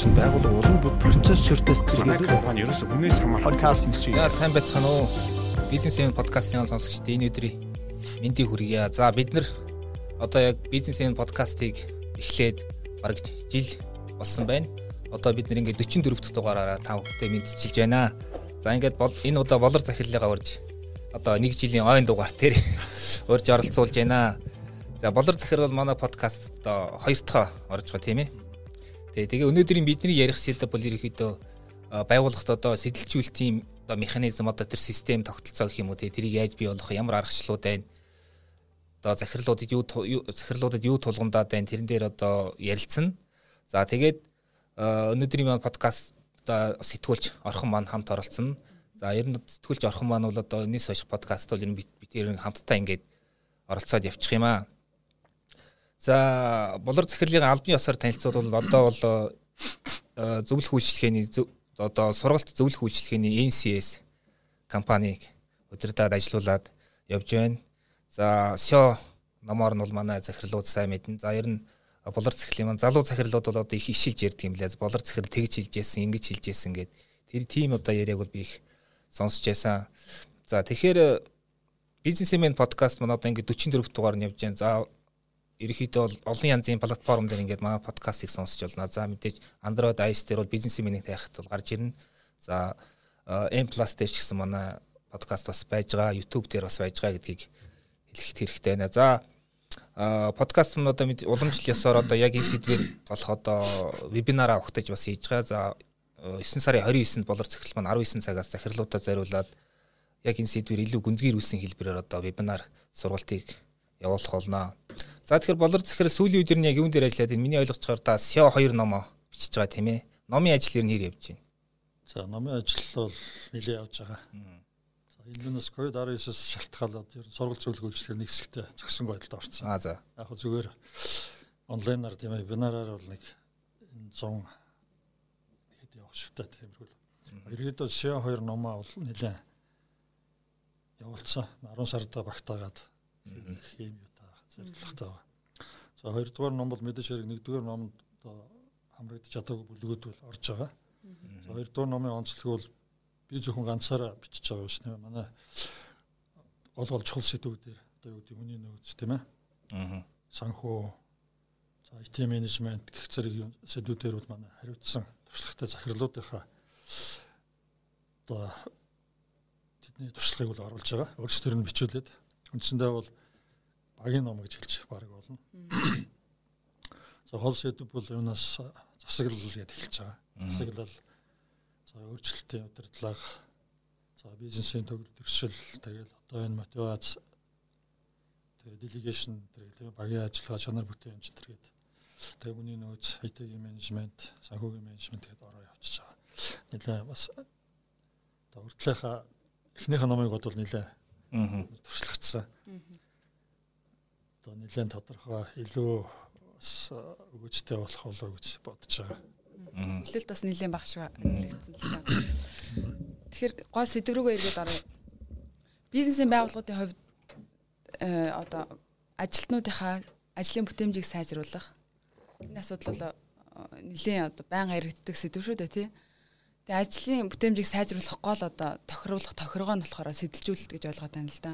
чинь байгууллага улам процесс шүртээс манай компани ерөөсө хүнээс хамаарах подкастинг чинь. За сайн байцгаана уу? Бизнес эвен подкастын сонсогчдод энэ өдрийн мэндийг хүргье. За бид нар одоо яг бизнес эвен подкастыг эхлээд бараг жил болсон байна. Одоо бид нар ингээд 44 дахь дугаараараа та бүхэндээ мэдчилж байна. За ингээд энэ удаа болор захирлыгаа урьж одоо нэг жилийн ойн дугаар дээр урьж оролцуулж байна. За болор захирал бол манай подкаст одоо хоёр дахь орж байгаа тийм ээ. Тэгээ тэгээ өнөөдрийн бидний ярих сэдв бол ерөөхдөө байгууллагт одоо сэтэлжүүлэлтийн одоо механизм одоо тэр систем тогтолцоо гэх юм уу тэрийг яаж бий болгох ямар аргачлалууд байна одоо захирлуудад юу захирлуудад юу тулгамдаад байна тэрэн дээр одоо ярилцсан. За тэгээд өнөөдрийн маань подкаст одоо сэтгүүлч орхон маань хамт оролцсон. За ер нь сэтгүүлч орхон маань бол одоо энэс хойш подкаст бол ер нь бид тэр хамтдаа ингээд оролцоод явчих юм аа. За болор захирлын албан ёсоор танилцуулбал одоо бол э, зөвлөх үйлчлэгээний одоо сургалт зөвлөх үйлчлэгээний NCS компаниг удирдаад ажилуулад явж байна. За SEO номоор нь бол манай захирлууд сайн мэднэ. За ер нь болор захирлын маань залуу захирлууд бол одоо их ишилж ярьдаг юм лээ. Болор захирал тэгж хэлж яасан, ингэж хэлж яасан гэд тэр тийм одоо яриаг бол би их сонсч яасан. За тэгэхээр бизнесмен подкаст маань одоо ингээд 44 дугаар нь явж байна. За ерөнхийдөө бол олон янзын платформ дээр ингээд манай подкастыг сонсч болно. За мэдээж Android iOS дээр бол бизнес минийг тайхад бол гарч ирнэ. За M+ дээр ч гэсэн манай подкаст бас байж байгаа. YouTube дээр бас байж байгаа гэдгийг хэлэхэд хэрэгтэй байна. За подкаст нь одоо уламжлал ёсоор одоо яг энэ сэдвэр болох одоо вебинараа ухтаж бас хийж байгаа. За 9 сарын 29-нд болор цэглэл маань 19 цагаас захирлуудаа зориулаад яг энэ сэдвэр илүү гүнзгийрүүлсэн хэлбэрээр одоо вебинар сургалтыг явуулах болно. За тэгэхээр болор захирал сүүлийн үед нь яг юун дээр ажиллаад байна? Миний байгаагаар та SEO 2 номоо бичиж байгаа тийм ээ. Номын ажил ер нь хэр явж байна? За номын ажил бол нэлээд явж байгаа. За энэ юунаас COVID-19-с шалтгаалаад ер нь сургалт зөвлөх үйлчлэгээр нэг хэсэгтээ зөксөн байдалд орсон. Аа за. Яг хөө зүгээр онлайнаар тийм ээ вебинараар бол нэг 100 хэд явах шивтэй тиймэрхүү. Ерөөдөө SEO 2 номоо бол нэлээд явуулсан. 10 сард багтаагаад хим зорилготой байна. За хоёрдугаар ном бол мэдээж хэрэг нэгдүгээр номд одоо хамрагдаж чадаагүй бүлгүүд бол орж байгаа. За хоёрдугаар номын онцлог бол би зөвхөн ганцаараа бичиж байгаа биш нэ. Манай гол гол чухал сэдвүүдээр одоо юу гэдэг хүний нөөц тийм ээ. Аа. Санхүү за IT менежмент гэх зэрэг сэдвүүдээр бол манай хариуцсан туршлагатай захирлуудынхаа одоо тэдний туршлагыг бол оруулж байгаа. Өөрсдөр нь бичүүлээд үндсэндээ бол багийн ном гэж хэлж баг болно. За хол сэдв бол юунаас засаглал гэдэг эхэлж байгаа. Засаглал за өөрчлөлтийн удирдлага за бизнесийн төгөл төршил тэгэл одоо энэ мотивац тэгээ делегашн тэгээ багийн ажиллагаа чанар бүтээн энэ төр гэдэг. Тэгээ хүний нөөц, IT-ийн менежмент, санхүүгийн менежмент гэдээ ороо явчихж байгаа. Нилээ бас одоо урдлынхаа эхнийхээ номыг бодвол нилээ аа туршлагацсан. Аа одоо нэлээд тодорхой илүү бас өгөөжтэй болох болоо гэж бодож байгаа. Хэлэлт бас нэлээд багш ажиллагдсан л та. Тэгэхээр гол сэдв рүүгээ эргээд оръё. Бизнесийн байгууллагуудын хувьд э одоо ажилтнуудынхаа ажлын бүтээмжийг сайжруулах энэ асуудал бол нэлээд одоо байнга яригддаг сэдв шүү дээ тий. Тэгээ ажлын бүтээмжийг сайжруулах гол одоо тохируулах тохиргоо нь болохоор сэтэлжүүлэлт гэж ойлгоод байна л да.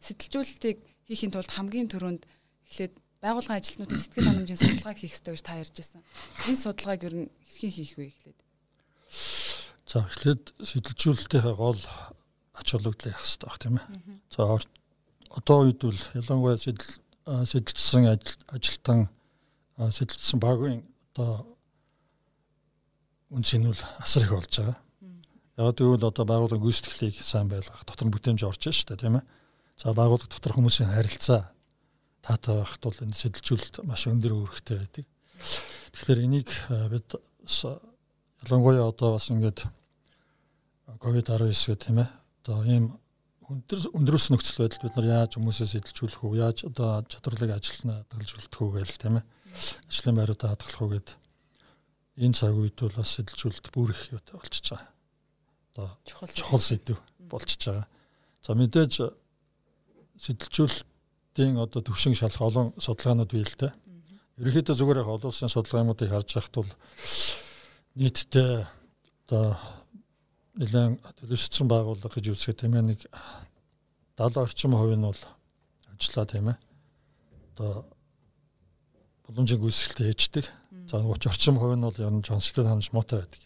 Сэтэлжүүлэлтийг хийхин тулд хамгийн түрүүнд эхлээд байгууллагын ажилтнуудын сэтгэл ханамжийн судалгааг хийх ёстой гэж та ярьж байсан. Энэ судалгааг ер нь хэрхэн хийх вэ эхлээд? За эхлээд сэтэлжүүлэлтийн гол ач холбогдлыг хэрэгтэй баг тийм ээ. За одоо үед бол ялангуяа сэтэлжсэн ажилтан сэтэлжсэн багийн одоо үнцэн нь асар их болж байгаа. Яг тэгвэл одоо байгууллагын гүйцэтгэлийг сайн байлгах дотор нь бүтээмж орж шүү дээ тийм ээ. За байгууллага дотор хүмүүсийн харилцаа таатай байхад бол энэ сэтэлжүүлэлт маш өндөр үүрэгтэй байдаг. Тэгэхээр энийг бид ялангуяа одоо бас ингээд COVID-19 гэх тийм ээ. Одоо ийм өндөр өндрөөс нөхцөл байдал бид нар яаж хүмүүсээ сэтэлжүүлэх үү, яаж одоо чадварлыг ажилтнаа хадгалжуулах үү гэл тийм ээ. Ажлын байруудаа хадгалах уу гэд энэ цаг үед бол бас сэтэлжүүлэлт бүр их юутай болчихж байгаа. Одоо чухал сэдв болчихж байгаа. За мэдээж сэтэлжүүлэлтийн одоо төвшин шалах олон судалгаанууд бий л дээ. Ерөнхийдөө зүгээр яг олон улсын судалгаануудыг харж байхад бол нийтдээ одоо нэлээд төлөвшсөн байгууллага гэж үзэхэд тийм ээ нэг 70 орчим хувь нь бол ажиллаа тийм ээ. Одоо боломжийн гүйцэтгэлтэй ээждэг. За 30 орчим хувь нь бол ер нь жонсгтэй хандж муутай байдаг.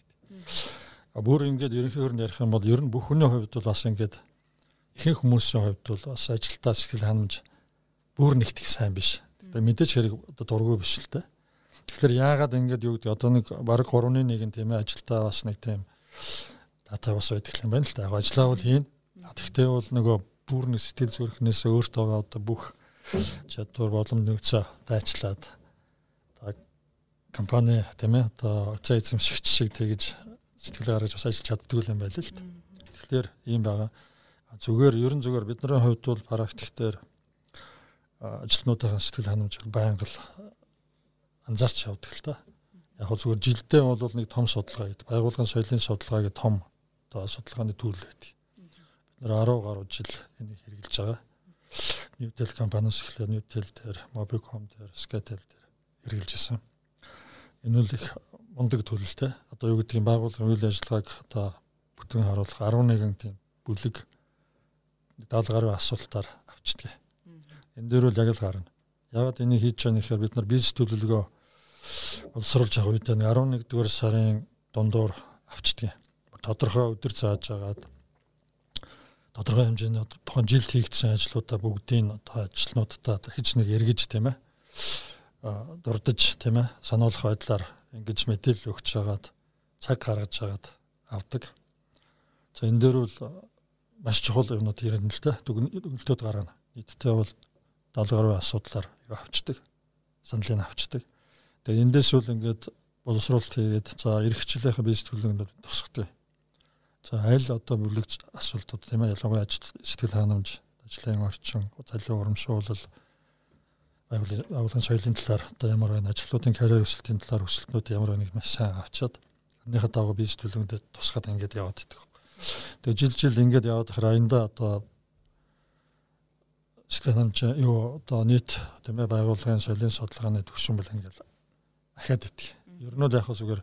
А бүр ингээд ерөнхийдөө ярих юм бол ер нь бүх хүний хувьд бол бас ингээд ихэнх хүмүүсийн хувьд бол бас ажилтаа сэтгэл ханамж бүр нэгт их сайн биш. Тэгээ мэдээж хэрэг одоо дургүй биш л дээ. Тэгэхээр яагаад ингэж юу гэдэг одоо нэг баг 3-1 тийм ээ ажилтаа бас нэг тийм дата бас байдаг юм байна л да. Яг ажиллаа бол хийн. Тэгтээ бол нөгөө бүр нэг сэтгэл зүрхнээс өөртөө одоо бүх чадвар боломж нөөцөө дайчлаад компани тийм ээ одоо цаа эзэмшигч шиг тэгж сэтгэл гаргаж бас ажиллаж чаддгүй юм байл л да. Тэгэхээр ийм байгаа. Зүгээр ерөн зүгээр бидний хувьд бол практиктээр ажилтнуудын сэтгэл ханамж байнга л анзаарч явдаг л та. Яг хөө зүгээр жилдээ бол нэг том судалгаа гэдэг. Байгууллагын соёлын судалгаа гэдэг том одоо судалгааны түүл байдаг. Бид нэр 10 гаруй жил энийг хэрэгжилж байгаа. Newtel компаниас эхлээд Newtel дээр, Mobicom дээр, Scatel дээр хэрэгжилж байсан. Энэ үл их мундаг төлөлтэй. Одоо юу гэдгийг байгууллагын үйл ажиллагааг одоо бүтэн харуулах 11 тийм бүлэг 70 гаруй асуултаар авчдаг. Энэ дээр үл яг л гарна. Ягаад энийг хийж байгаа нэхээр бид нар бизнес төлөвлөгөө боловсруулж байгаа үед 11 дугаар сарын дундуур авчдаг. Тодорхой өдөр зааж агаад тодорхой хэмжээний тухайн жилд хийгдсэн ажлуудаа бүгдийг одоо ажилтнуудаа хич нэг эргэж тийм ээ дурдж тийм ээ сануулах байдлаар ингэж мэдээлэл өгч хагаад цаг гаргаж хагаад авдаг. За энэ дээр бол маш чухал юмнууд ирнэ л дээ. Дүгнэлтүүд гаргана. Нийтдээ бол 70 гаруй асуудлаар авчдаг. Саналыг авчдаг. Тэгээ эндээс үл ингээд боловсруулалт хийгээд за эрхчлэлийнхээ бизнес төлөвлөгөөнд тусахтай. За аль одоо бүлэгч асуултууд тийм ээ ялангуяа сэтгэл ханамж, ажлын орчин, залуу урамшуулал байгууллагын соёлын талаар одоо ямар байна ажлуудын карьер өсөлтийн талаар өсөлтнүүд ямар байна маш сайн авчаад тэрнийхээ дагуу бизнес төлөвлөгөөнд тусгаад ингээд яваад идэх. Тэгээ жил жил ингээд яваад хахаар аянда одоо сэтгэл ханамж юу одоо нийт тийм ээ байгууллагын соёлын судалгааны төвшин бэл ингээл ахаад идэх. Ер нь л яг зүгээр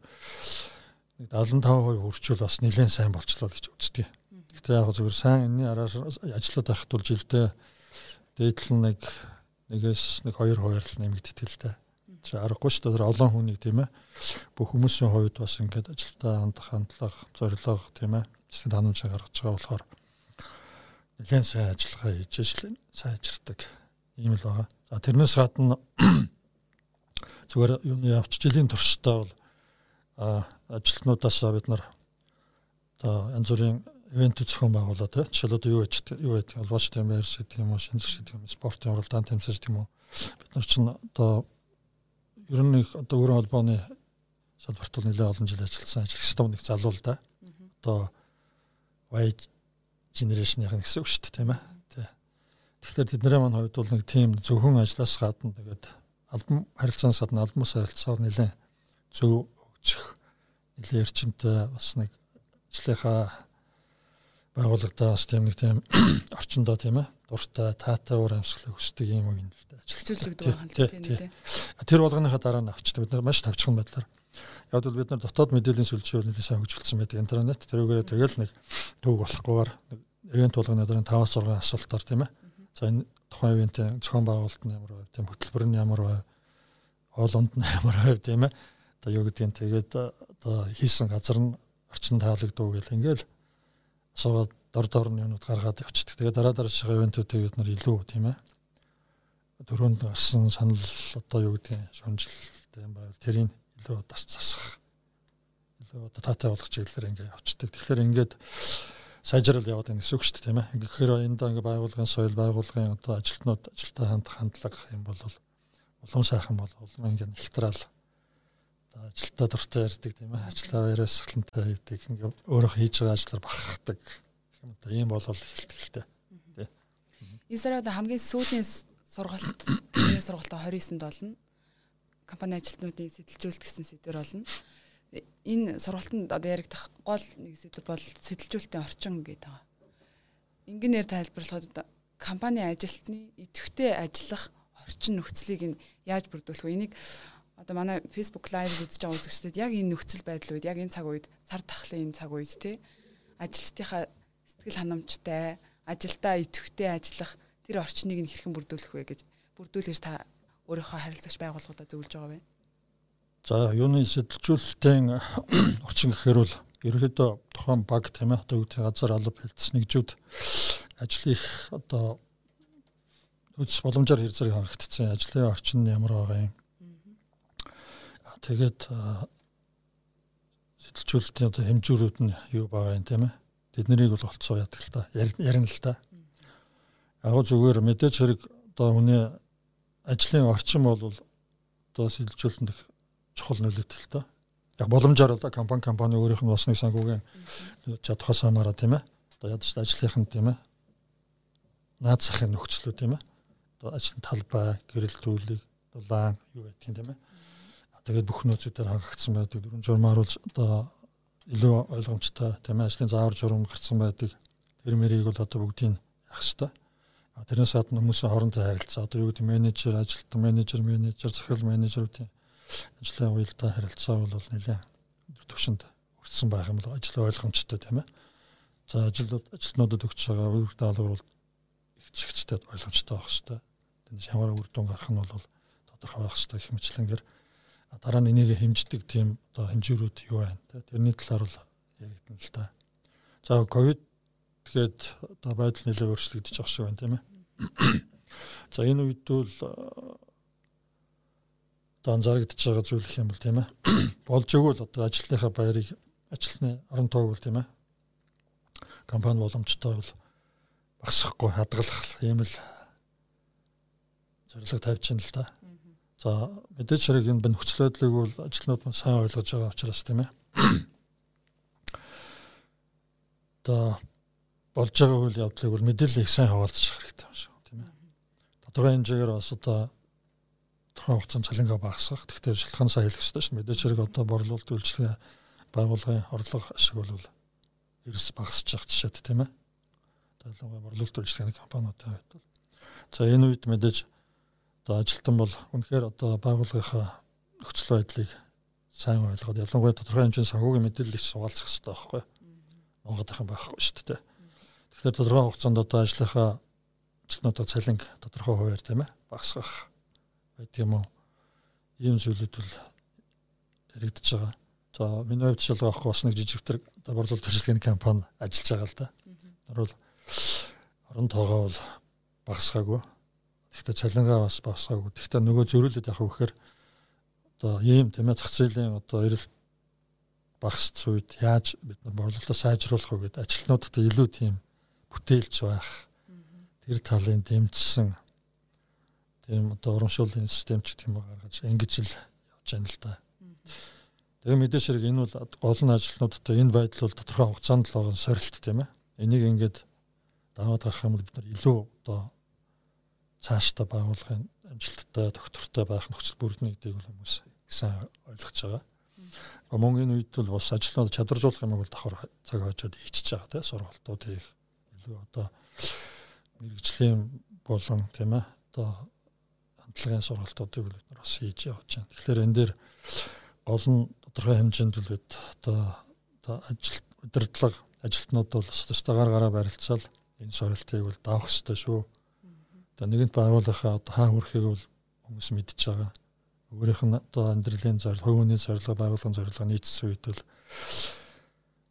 нэг 75% хүрчүүл бас нэлээд сайн болчлоо гэж үздэг. Гэхдээ яг зүгээр сайн энэний араар ажиллаад байхад бол жилдээ дээдл нэг нэгээс нэг 2 2 л нэмэгддэг л дээ. Чи аргагүй шүү дээ олон хүнийг тийм ээ. Бүх хүмүүсийн хувьд бас ингээд ажилдаа хандлага, зорилго тийм ээ. Сэтгэл ханамж гаргаж байгаа болохоор нэлээд сайн ажиллагаа хийж ажил сайжирдаг ийм л байгаа. За тэрнээс гадна зүгээр юуны явц жилийн туршдаа бол ажилтнуудаас бид нар одоо янз бүрийн ивент зохион байгуулаад тий. Жишээл одоо юу гэж юу гэдэг холбооч тийм байрс гэдэг юм уу, шинжлэх гэдэг юм, спортын уралдаан тэмцэж юм уу. Бид нар чинь одоо ер нь их одоо өөрийн холбооны салбарт бол нэлээд олон жил ажилласан ажил систем нэг залуу л да. Одоо Y generation-ийн гэсэн үг шүү дээ тийм ээ. Тэгэхээр тэдний маань хувьд бол нэг тийм зөвхөн ажлаас гадна тэгээд албан харилцаанаас гадна албан ус харилцаар нэлээд зөв өгчих нэлээд эрчимтэй бас нэг ажлынхаа байгууллагатаа бас тийм нэг тийм орчиндоо тийм ээ дуртай таатай уур амьсгалыг хүсдэг юм уу юм л да ажилтдаг байгаа юм тийм нэлээ. Тэр болгоныхаа дараа нь авчдаг бид нар маш тавчхан байдлаар Яг бол бид нар дотоод мэдээллийн сүлжээ нэлээд сайн хөгжүүлсэн байдаг интернет. Тэрүүгээр тэгэл нэг төв болохгүйгээр ивент болгоны дараа 5-6 асуултаар тийм ээ. За энэ тухайн ивентийн зохион байгуулалт нь ямар байв, тийм хөтөлбөр нь ямар байв, хоолонд нь ямар байв тийм ээ. Одоо юу гэдгийг тэгээд одоо хийсэн газар нь орчин таалагдуу гэл ингээл асуугаад дор дор нь юмуд гаргаад явчихдаг. Тэгээд дараа дараачийн ивентүүдийг бид нар илүү тийм ээ. Дөрөнд гарсан санал одоо юу гэдгийг шунжилт юм байв. Тэрийг илүү тас засах илүү одоо таатай болгох чиглэлээр ингээ явцдаг. Тэгэхээр ингээд сайжрал яваад байна гэсэн үг шүү дээ тийм ээ. Тэгэхээр энэ даа ингээ байгуулгын соёл байгуулгын одоо ажилтнууд ажилтаа хандах хандлага юм бол улам сайхан бол улам ингээ ихтрал ажилтаа дуртай ярьдаг тийм ээ. Ажилтаа яриас сахлантай ярьдаг. Ингээ өөрөө хийж байгаа ажлаар бахархдаг. юм одоо ийм болол ихэлтэй. Тэ. Энэ сар одоо хамгийн сүүлийн сургалт сургалтаа 29-нд болно компани ажилтнуудыг сэтэлжүүлэлт гэсэн сэдвэр болно. Энэ сургалтанд одоо яригдах гол нэг сэдв бол сэтэлжүүлэлтийн орчин гэдэг байгаа. Ингэнээр тайлбарлахад компани ажилтны идэвхтэй ажиллах орчин нөхцөлийг нь яаж бүрдүүлэх вэ? Энийг одоо манай Facebook live үзэж байгаа үзэгчдэд яг энэ нөхцөл байдал үед яг энэ цаг үед цар тахлын энэ цаг үед тий ажилчдынхаа сэтгэл ханамжтай ажилдаа идэвхтэй ажиллах тэр орчныг нь хэрхэн бүрдүүлэх вэ гэж бүрдүүлж та өөрийнхөө харилцагч байгууллагуудаа зөвлөж байгаа вэ? За юуны сэтэлжүүлэлтийн орчин гэхээр бол ерөнхийдөө тухайн баг тийм ээ одоо үүдийн газар алба хэлтс нэгжүүд ажлын их одоо үс боломжоор хэр зэрэг хангагдсан ажлын орчин нь ямар байгаа юм. Тэгээд сэтэлжүүлэлтийн одоо хэмжүүрүүд нь юу байгаа юм тийм ээ. Тэднийг бол олцоо яадаг л та ярина л та. Яг зүгээр мэдээж хэрэг одоо хүний ажлын орчин бол одоо сэтэлжүүлэлтэнд чухал нөлөөтэй л та яг боломжоор одоо компани компани өөрийнх нь болсныг санхүүгийн чадхаас хамаараа тийм ээ. Одоо ядч ажлынх нь тийм ээ. Наад захын нөхцлөө тийм ээ. Одоо ажлын талбай, гэрэл төлөв, дулаан юу гэдгийг тийм ээ. Тэгээд бүх нөөцүүдээр хангагдсан байдаг. Дөрвөн журмаар бол одоо илүү ойлгомжтой тийм. Ажлын заавар журам гарсан байдаг. Тэр мэрийг бол одоо бүгдийг яах хэвээр. Тэрнээс гадна хүмүүсийн хоорондоо харилцаа одоо юу гэдэг менежер, ажилтан менежер, менежер, захирал менежерүүдийн ажлын уялдаа харилцаа бол нэлээд төвшөнд өртсөн байх юм бол ажил ойлгомжтой тийм ээ. За ажилд ажилтнуудад өгч байгаа үр даалгавар бол их зэгцтэй ойлгомжтой байх хэрэгтэй. Тэнд ямар үр дүн гарах нь бол тодорхой байх хэрэгтэй гэх мэтлэнгээр дараа нь энийг хэмждэг тийм одоо хэмжүүрүүд юу байна те тэрний талаар бол яригдана л та. За ковид тэгээд одоо байдал нэлээд өөрчлөгдөж байгаа шиг байна тийм ээ. За энэ үед бол одоо анзаарэгдэж байгаа зүйл их юм бол тийм ээ. Болж өгвөл одоо ажлынхаа баярыг ажилтны орон тоогүй тийм ээ. Компани боломжтой бол багасгахгүй хадгалах ийм л зорилго тавьж байна л да. За мэдээж хэрэг энэ нөхцөл байдлыг бол ажилтнууд маань сайн ойлгож байгаа учраас тийм ээ. Одоо болж байгаа үйл явдлыг бол мэдээлэл их сайн хаваалцах хэрэгтэй юм шиг тийм ээ. Тодорхой хэмжээгээр бас одоо тодорхой хугацаанд цалингаа багасгах. Тэгтээ шалтгаан сайн хэлэх хэрэгтэй шүү. Мэдээж хэрэг одоо борлуулалт үйлчлэгээ байгууллагын орлого ашиг бол ерөөс багасж байгаа жишээд тийм ээ. Ялангуяа борлуулалт үйлчлэгээний компаниудын хувьд бол за энэ үед мэдээж одоо ажилтан бол үнэхээр одоо байгууллагынхаа нөхцөл байдлыг сайн ойлгоод ялангуяа тодорхой хэмжээний санхүүгийн мэдээллийг суулцах хэрэгтэй байхгүй. Монгодынхан байхгүй шүү дээ. Тэгэхээр тодорхой хугацаанд одоо ажлынхаа ажилтнуудаа цалинг тодорхой хуваар тийм ээ багасгах байт юм уу? Ийм зүйлүүд бол яригдж байгаа. За миний хувьд шалгаа авах бас нэг жижигтэр борлуулалт төсөлтийн компани ажиллаж байгаа л да. Бол орон тоогоо бол багасгаагүй. Гэхдээ цалингаа бас багасгаагүй. Гэхдээ нөгөө зөрүүлээд явах вэхээр одоо ийм тийм ээ зах зээлийн одоо эрэл багасц үед яаж бид борлуулалтаа сайжруулах вэ гэдэг ажилтнуудад илүү тийм бүтээлч байх. Тэр талын дэмжсэн тийм одоо урамшууллын систем ч гэх юм гаргаж ингэж л явж байна л да. Тэгээ мэдээж хэрэг энэ бол гол нь ажилтнуудтай энэ байдал бол тодорхой хугацаанд л байгаа сорилт тийм ээ. Энийг ингээд даваад гарах юм бол бид нар илүү одоо цаашдаа байгуулгын амжилттай доктортой байх нөхцөл бүрднэ гэдгийг бол хүмүүс сайн ойлгож байгаа. Мөн энэ үед бол бас ажилтнууд чадваржуулах юм бол давхар цаг хожоод хийчихэж байгаа тийм сургалтууд их илүү одоо мэрэгжлийн болон тийм ээ одоо хандлагын сургалтуудыг бид нар бас хийж явж байна. Тэгэхээр энэ дээр гол нь тодорхой хэмжээнд л бид одоо одоо ажил удирдлага ажилтнууд бол өстой гар гараа барилцаал энэ сургалтыг бол давах хэрэгтэй шүү. Одоо нэгэнт байгууллагаа одоо хаа хүрэхийг бол хүмүүс мэдж байгаа. Өөрийнх нь одоо амьдралын зорилго, хувийн зорилго, байгууллагын зорилго нийцсэн үед бол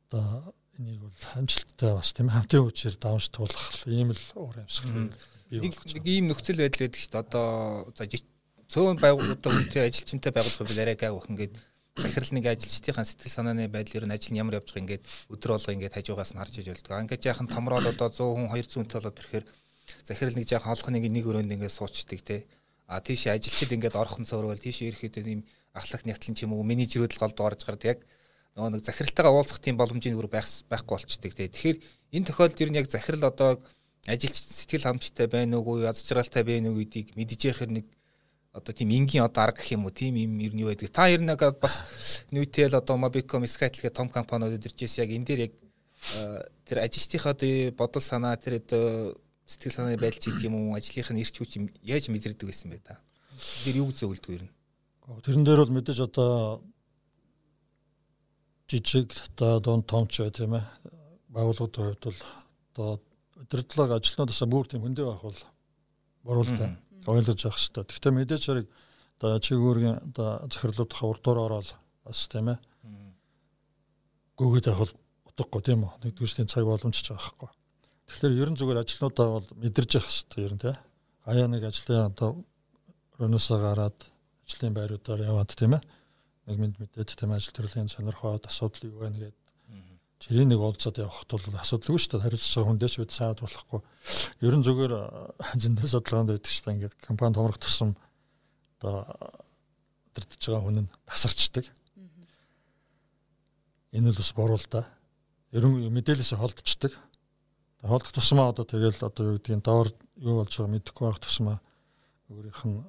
одоо энийг бол амжилттай бас тийм хамтын хүчээр давж туулах ийм л уур амьсгал нэг нэг ийм нөхцөл байдал байдаг шүү дээ. Одоо за цөөн байгууллагуудаа үнэтэй ажилчинтай байгуулах бол арай гайвах ингээд захирал нэг ажилчдын сэтгэл санааны байдал ер нь ажил нь ямар явж байгаа ингээд өдөр болго ингээд хажуугаас нь харж иж болдог. Ингээд яахан томроод одоо 100 хүн 200 хүнтэй болоод ирэхээр захирал нэг жаахан холхоныг нэг өрөөнд ингээд суучдаг те. А тийш ажилчид ингээд орхон цөөрвөл тийш ирэхэд ийм ахлах нягтлан ч юм уу менежерүүд л голд орж гардаг яг нөгөө нэг захиралтайгаа уулзах тийм боломжийн бүр байх байхгүй болчдөг те. Тэгэхээр энэ тохиолдолд ер нь яг захирал одоо ажилч сэтгэл хангамжтай байна уугүй аз жаргалтай байна уу гэдгийг мэдж яхаар нэг одоо тийм энгийн одоо арга гэх юм уу тийм юм ер нь юу байдаг. Та ер нь бас Newtel одоо Mobicom Skytel гэх том компаниуд иржээс яг энэ дээр яг тэр ажилчдынхаа одоо бодол санаа тэр одоо сэтгэл санааны байдал ч юм уу ажлынх нь ирч хүч яаж мэдрэгдэг гэсэн бэ та. Тэр юу зөвлөдөг ер нь? Тэрэн дээр бол мэдээж одоо жижиг одоо дунд томч бай тийм ээ байгууллагын хувьд бол одоо удирдлага ажилтнуудаас бүр тийм хөндөө байх бол боруултай ойлгож явах хэрэгтэй. Гэхдээ мэдээж хэрэг одоо чигүүргийн одоо захирлуудынхаа урдуур ороод бас тийм ээ гүгээд авах утгагүй тийм үү. Нэгдүгээр цаг боломжч байгаа байхгүй. Тэгэхээр ерөн зүгээр ажилтнуудаа бол мэдэрж явах хэрэгтэй ерөн тийм ээ. Хаяа нэг ажлын одоо рөнөөсөө гараад ажлын байруудаар яваад тийм ээ. Нэг мэд мэдээд тийм ажил төрлийн сонирхоод асуудал юу вэ гэдэг чирийн нэг уулзаад явахд бол асуудалгүй шүү дээ. Хариуцж байгаа хүндээч бид саад болохгүй. Ерөн зүгээр зөндөө судалгаанд байдаг шүү дээ. Ингээд компани томрох тусам одоо өдөртөж байгаа хүн нь тасарчдаг. Энэ бол бас боруу л да. Ерөн мэдээлэлээс холдчихдаг. Холдох тусмаа одоо тэгэл одоо юу гэдгийг доор юу болж байгааг мэдэхгүй байх тусмаа өөрийнх нь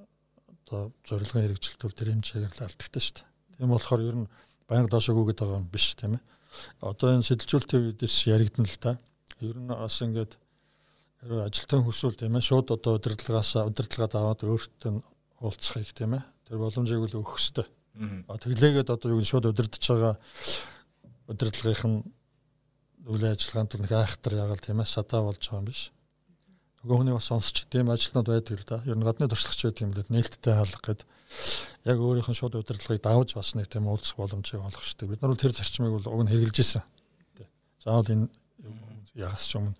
одоо зорилгын хэрэгжилтүүл тэр хэмжээгээр л алдагтай шүү дээ. Тийм болохоор ер нь байнга доошоо гүгээд байгаа юм биш тийм ээ одоо энэ сэтэлжүүлэлтийн үедээс яригдана л да. Ер нь бас ингээд ажилтан хүсвэл тийм ээ шууд одоо удирдлагаас удирдлагад аваад өөртөө уулзахыг тийм ээ тэр боломжийг л өгөх хэрэгтэй. А тэглээгээд одоо юу шууд удирдах байгаа удирдлагынх нь үйл ажиллагаанд нэг айхтар ягаал тийм ээ садаа болж байгаа юм биш. Нөгөө хүний бас сонсч тийм ажилтнууд байдаг л да. Ер нь гадны туршлагч байдаг юм л нээлттэй хаалга гэдэг яг өөрийнх нь шууд удирдлагыг давж бас нэг тийм уулзах боломжийг олгох шүү дээ. Бид нар бол тэр зарчмыг бол уг нь хэрэгжилж ирсэн. Заавал энэ яас ч юм.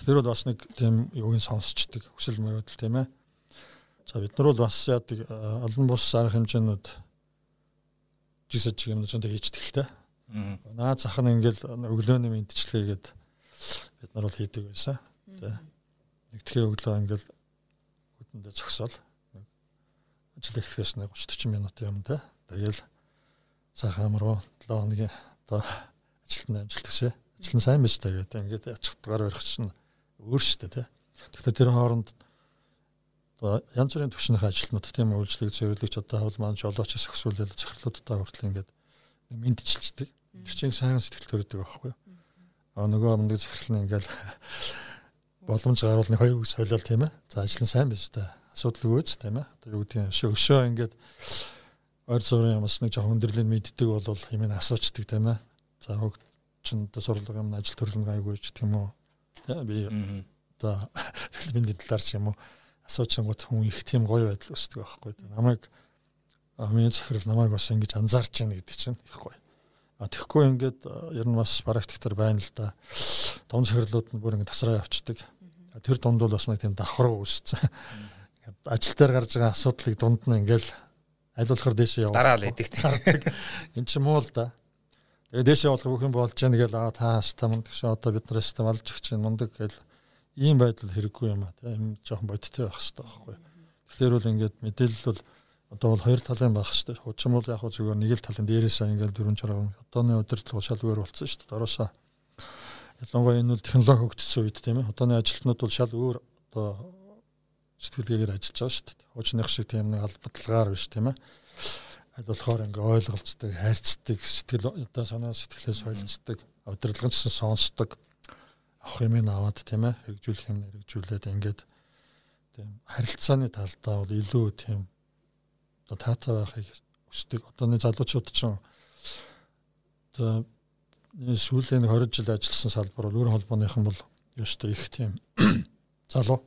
Тэгэхээр бол бас нэг тийм юуг нь сонсчдаг хүсэл мөрөдөл тийм ээ. За бид нар бол бас яадаг олон бус арга хэмжээнүүд жисэж юм зөндөө хийждэг л те. Наа зах нь ингээл өглөөний мэдчлэгээд бид нар бол хийдэг байсан. Тэ. Нэг тэгэхээр өглөө ингээл хөдөндөө зогсоол эхлэхээс нэг 30 40 минут юм да. Тэгэл сайхан руу 7 хоногийн одоо ажилтны амжилт гэшээ. Ажил нь сайн биш тэгээд ингээд ячих дугаар барих чинь өөр штэ тий. Тэгэхээр тэр хооронд одоо янз бүрийн төвшнөх ажилтнууд тийм үйлчлэг зөвлөгч одоо хавл маань жолооч өсвөлөл захирлуудтай хүртэл ингээд мэдчилчдэг. Тэр чинь сайн сэтгэл төрөдөг байхгүй юу? А нөгөө амдаг захирал нь ингээд боломж гаруулны хоёр үс хойлол тийм ээ. За ажил нь сайн биш та асуудал өгөөч тийм ээ. Одоо юу гэдэг нь өшөө ингээд ойр зургийн бас нэг жоохон өндөрлөг мэддэг бол юм асуучдаг тийм ээ. За хог чин одоо сурлага юм ажил төрлөн гайгүй ч тийм үү. Тийм би одоо хэлбэний талаар ч юм уу асуучингууд хүн их тийм гоё байдал өсдөг байхгүй. Намайг амийн захирал намайг бас ингэж анзаарч яана гэдэг чинь их гоё. А тэгэхгүй ингээд ер нь бас практиктер байна л да. Том захирлууд нь бүр ингэ тасраа явцдаг. Тэр дунд бол бас нэг тийм давхар үүссэн ажил дээр гарч байгаа асуудлыг дунд нь ингээл айлуулахар дээшээ явуулах. Дараа л эдэг тийм. Энд ч юм уу л да. Тэгээ дээшээ явуулах бүх юм болж яана гээл аа та мундаг шээ одоо бид нараас та малж өгч чинь мундаг гээл ийм байдал хэрэггүй юм аа тийм жоохон бодиттой байх хэрэгтэй байхгүй. Тэгэхээр бол ингээд мэдээлэл бол одоо бол хоёр талын байх хэрэгтэй. Хуучин бол яг хөө зүгээр нэг л талын дээрээсээ ингээд дөрвөн чарга одооны удирдлага шал өөр болсон шүү дээ. Ороосоо ялангуяа энэ бол технологи хөгжсөн үед тийм ээ. Одооны ажилтнууд бол шал өөр одоо сэтгэлгээгээр ажиллаж байгаа шүү дээ. Хуучных шиг тийм нэг албадлагаар биш тийм ээ. Аль болохоор ингээ ойлголцдог, хайрцдаг, сэтгэл одоо санаа сэтгэлээ солилцдог, удирдлагын чинь сонсдог, авах юм ин аваад тийм ээ, хэрэгжүүлэх юм хэрэгжүүлээд ингээд тийм харилцааны талдаа бол илүү тийм одоо таатай байхыг хүсдэг. Одооны залуучууд чинь одоо сүүлийн 20 жил ажилласан салбар бол өөр холбооныхан бол ч их тийм залуу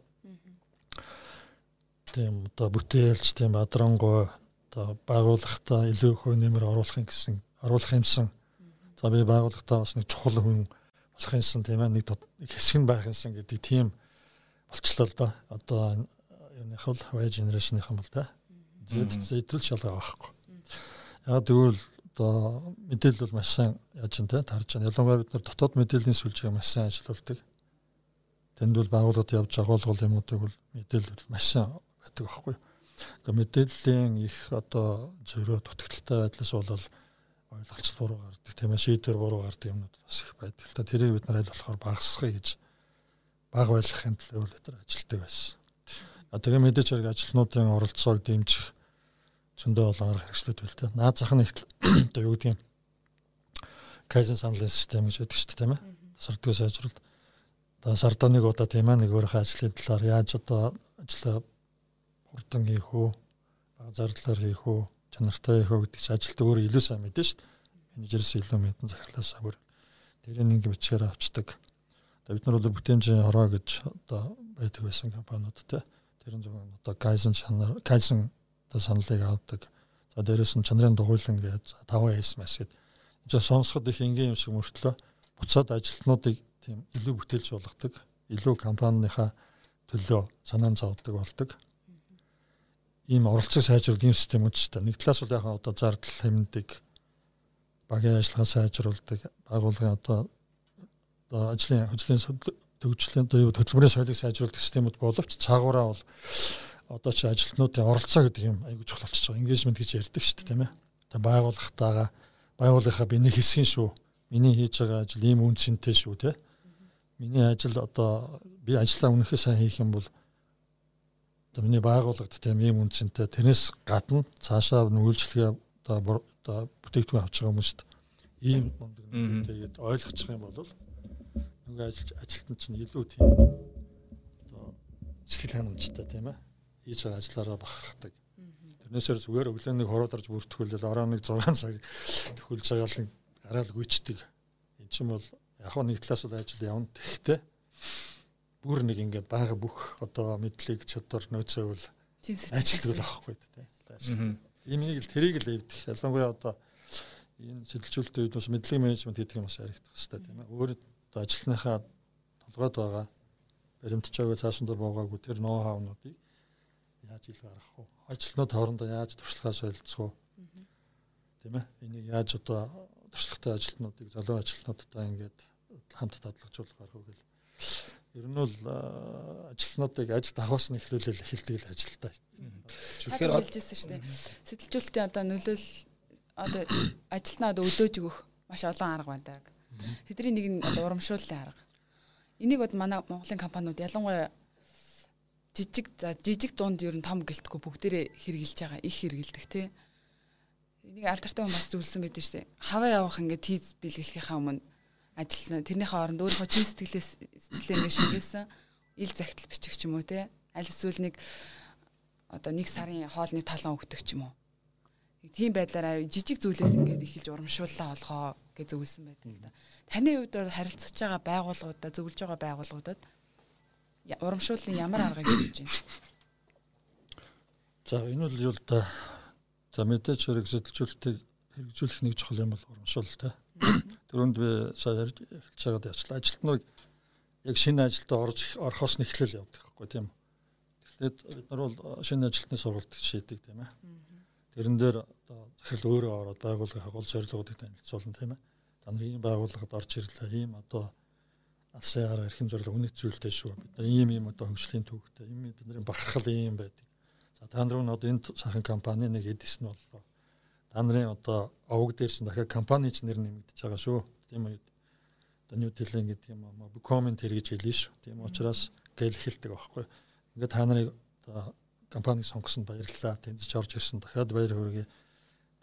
тийм одоо бүтээлч тийм бадрангой одоо байгууллагатаа илүү хувь нэмэр оруулахын гэсэн оруулах юмсан. За би байгууллагатаа бас нэг чухал хүн болох юмсан тийм ээ нэг хэсэг нь байх юмсан гэдэг тийм болчлоо л да. Одоо юуных бол Y generation-ийнх юм бол да. Зэдэл шалгаа байхгүй. Яг тэгвэл одоо мэдээлэл бол маш сайн яаж юм те тарж байна. Ялангуяа бид нар дотоод мэдээллийн сүлжээг маш сайн ажиллаулдаг. Тэнд бол байгууллагад явж агуулгал юмуудыг бол мэдээлэл маш сайн байдаг байхгүй. Ингээ мэдээллийн их одоо зөрөө дутагдaltaй байдлаас бол ойлголцол буруу гардаг тийм ээ шийдвэр буруу гардаг юмнууд бас их байдаг. Та тэрийг бид нар аль болохоор багасгахыг гэж баг байлгахын төлөө бид нар ажилтдаг байсан. Тэгээ мэдээж хэрэг ажилтнуудын оролцоог дэмжих зөндөө олон арга хэрэгслүүд байл та. Наад зах нь их одоо юу гэдгийг кайзен саналын систем гэж байдаг шүү дээ тийм ээ. Тасардгүй сайжруулалт. Одоо сард нэг удаа тийм ээ нэг өөрийнхөө ажлын талаар яаж одоо ажиллаа хурдан хийх үү, бага зардлаар хийх үү, чанартай их өгдөг чи ажилт өөрөө илүү сайн мэдэн шүү дээ. Менежерээс илүү мэдэн захирлаасаа бүр нэг бичгээр авчдаг. Одоо бид нар бол бүтээмжийн хороо гэж одоо байдаг байсан компаниуд те. Тэр нь зөвхөн одоо Kaizen чанар Kaizen одоо саналыг авдаг. За дээрэс нь чанарын дугуйлан гэж 5S мэс гэдэг. Энд сонсоход их энгийн юм шиг мөртлөө буцаад ажилтнуудыг тийм илүү бүтээлж болгодог, илүү компанийхаа төлөө санаан зовдөг болдог. Ийм оролцоо сайжруулах ийм системүүд ч та нэг талаас бол яг одоо зардал хэмндэг багийн ажиллагаа сайжруулдаг, байгууллагын одоо одоо ажлын хөдөлгөөний төгжлийн хөтөлбөрийн соёлыг сайжруулах системүүд боловч цаагаараа бол одоо чи ажилтнуудын оролцоо гэдэг юм айгүй чухал болчихж байгаа. Engagement гэж ярьдаг шүү дээ, тийм ээ. Тэгээ байгууллагатайгаа байгууллагынхаа биний хэсгийн шүү. Миний хийж байгаа ажил ийм үн цэнтэй шүү, тийм ээ миний ажил одоо би ажиллаа үнэхээр сайн хийх юм бол одоо миний байгууллагад тийм ийм үнцэнтэй тэрнээс гадна цаашаа үйлчлэгээ одоо одоо бүтээгдэхүүн авч байгаа хүмүүст ийм мундаг тэгээд ойлгочих юм бол нөгөө ажиллаж ажилтнууд чинь илүү тийм одоо сэтгэл ханамжтай тийм ээ хийж байгаа ажиллаараа бахархдаг. Тэрнээсээр зүгээр өглөөний хороодарж бүртгүүлэл ороо нэг 6 цаг төхүүлж байгаа л гараал гүйчдэг. Энд чинь бол яг нэг талаас бол ажил явна. Тэгэхдээ бүр нэг ингээд байгаа бүх одоо мэдлэг чадвар нөөцөө бол ажилтгал авахгүй тийм. Ийм нэг л тэрийг л эвдэх. Ялангуяа одоо энэ сэтэлжүүлэлтийн үед бас мэдлэг менежмент гэдэг юм бас харагдах хэрэгтэй тийм ээ. Өөр одоо ажилтныхаа толгойд байгаа баримтчаагаа цаасан дор буугаагүй тэр ноу хаунуудыг яаж ил гаргах вэ? Ажилтнууд хоорондоо яаж туршлагаа солилцох вэ? Тийм ээ. Энийг яаж одоо туршлагатай ажилтнуудыг залуу ажилтнуудтай ингээд хамт дадлагжуулах арга гэл. Ер нь бол ажилтнуудыг ажилд авахаас нь эхлүүлэл эхэлдэг л ажилтаа. Тэгэхээр хэлжсэн шүү дээ. Сэтэлжүүлэлтийн одоо нөлөөл одоо ажилтнаа одоо өдөөж өгөх маш олон арга байна. Тэдний нэг нь одоо урамшууллын арга. Энийг бод манай Монголын компаниуд ялангуяа жижиг за жижиг дунд ер нь том гэлтгүй бүгдээрээ хэрэгжилж байгаа их хэрэгэлдэг тий. Энийг алдартай хүн бас зүйлсэн байдаг шүү дээ. Хаваа явах ингээд тийз бэлгэлхийнхаа өмнө ажиллана. Тэрнийхээ оронд өөрийнхөө чин сэтгэлээс сэтгэлээ ингээд шингээсэн ил загтал бичих ч юм уу те. Аль эсвэл нэг одоо нэг сарын хоолны талан өгдөг ч юм уу. Нэг тийм байдлаараа жижиг зүйлээс ингээд эхэлж урамшууллаа олгоо гэж зөвлөсөн байдаг л да. Таны хувьд харилцаж байгаа байгууллагуудаа зөвлөж байгаа байгууллагуудад урамшууллын ямар аргыг хэлж байна? За энэ бол юу л да. За мэдээж хэрэг сэтэлжүүлэлтийг хэрэгжүүлэх нэг чухал юм бол урамшуулалтай. Түрүүнд би сая ярьж байгаад яачлаа. Ажилтнууд яг шинэ ажилдаа орж орохоос нь эхлэл явдаг байхгүй тийм үү. Тэгэхээр бид нар бол шинэ ажилтны сургалт шийдэг тийм ээ. Тэрэн дээр одоо захирал өөрөө ороод байгууллагын гол зорилгоодыг танилцуулна тийм ээ. Та нар ийм байгууллагад орж ирлээ. Ийм одоо алсын арга эрхэм зорилго үнэт зүйлтэй шүү. Бид ийм ийм одоо хөгжлийн төвхтэй ийм бидний бахархал ийм байдаг. За та нар нь одоо энэ сайхан компани нэг эдис нь боллоо та нарын одоо овог дээр чинь дахиад компани ч нэр нэмэгдэж байгаа шүү. Тийм үү? Одоо New Delhi гэдэг юм аа коммент хэрэгж хэлнэ шүү. Тийм учраас гэл эхэлдэг байхгүй. Ингээд та нарыг одоо компаниг сонгосонд баярлалаа. Тэнцэж орж ирсэн дахиад баяр хүргэе.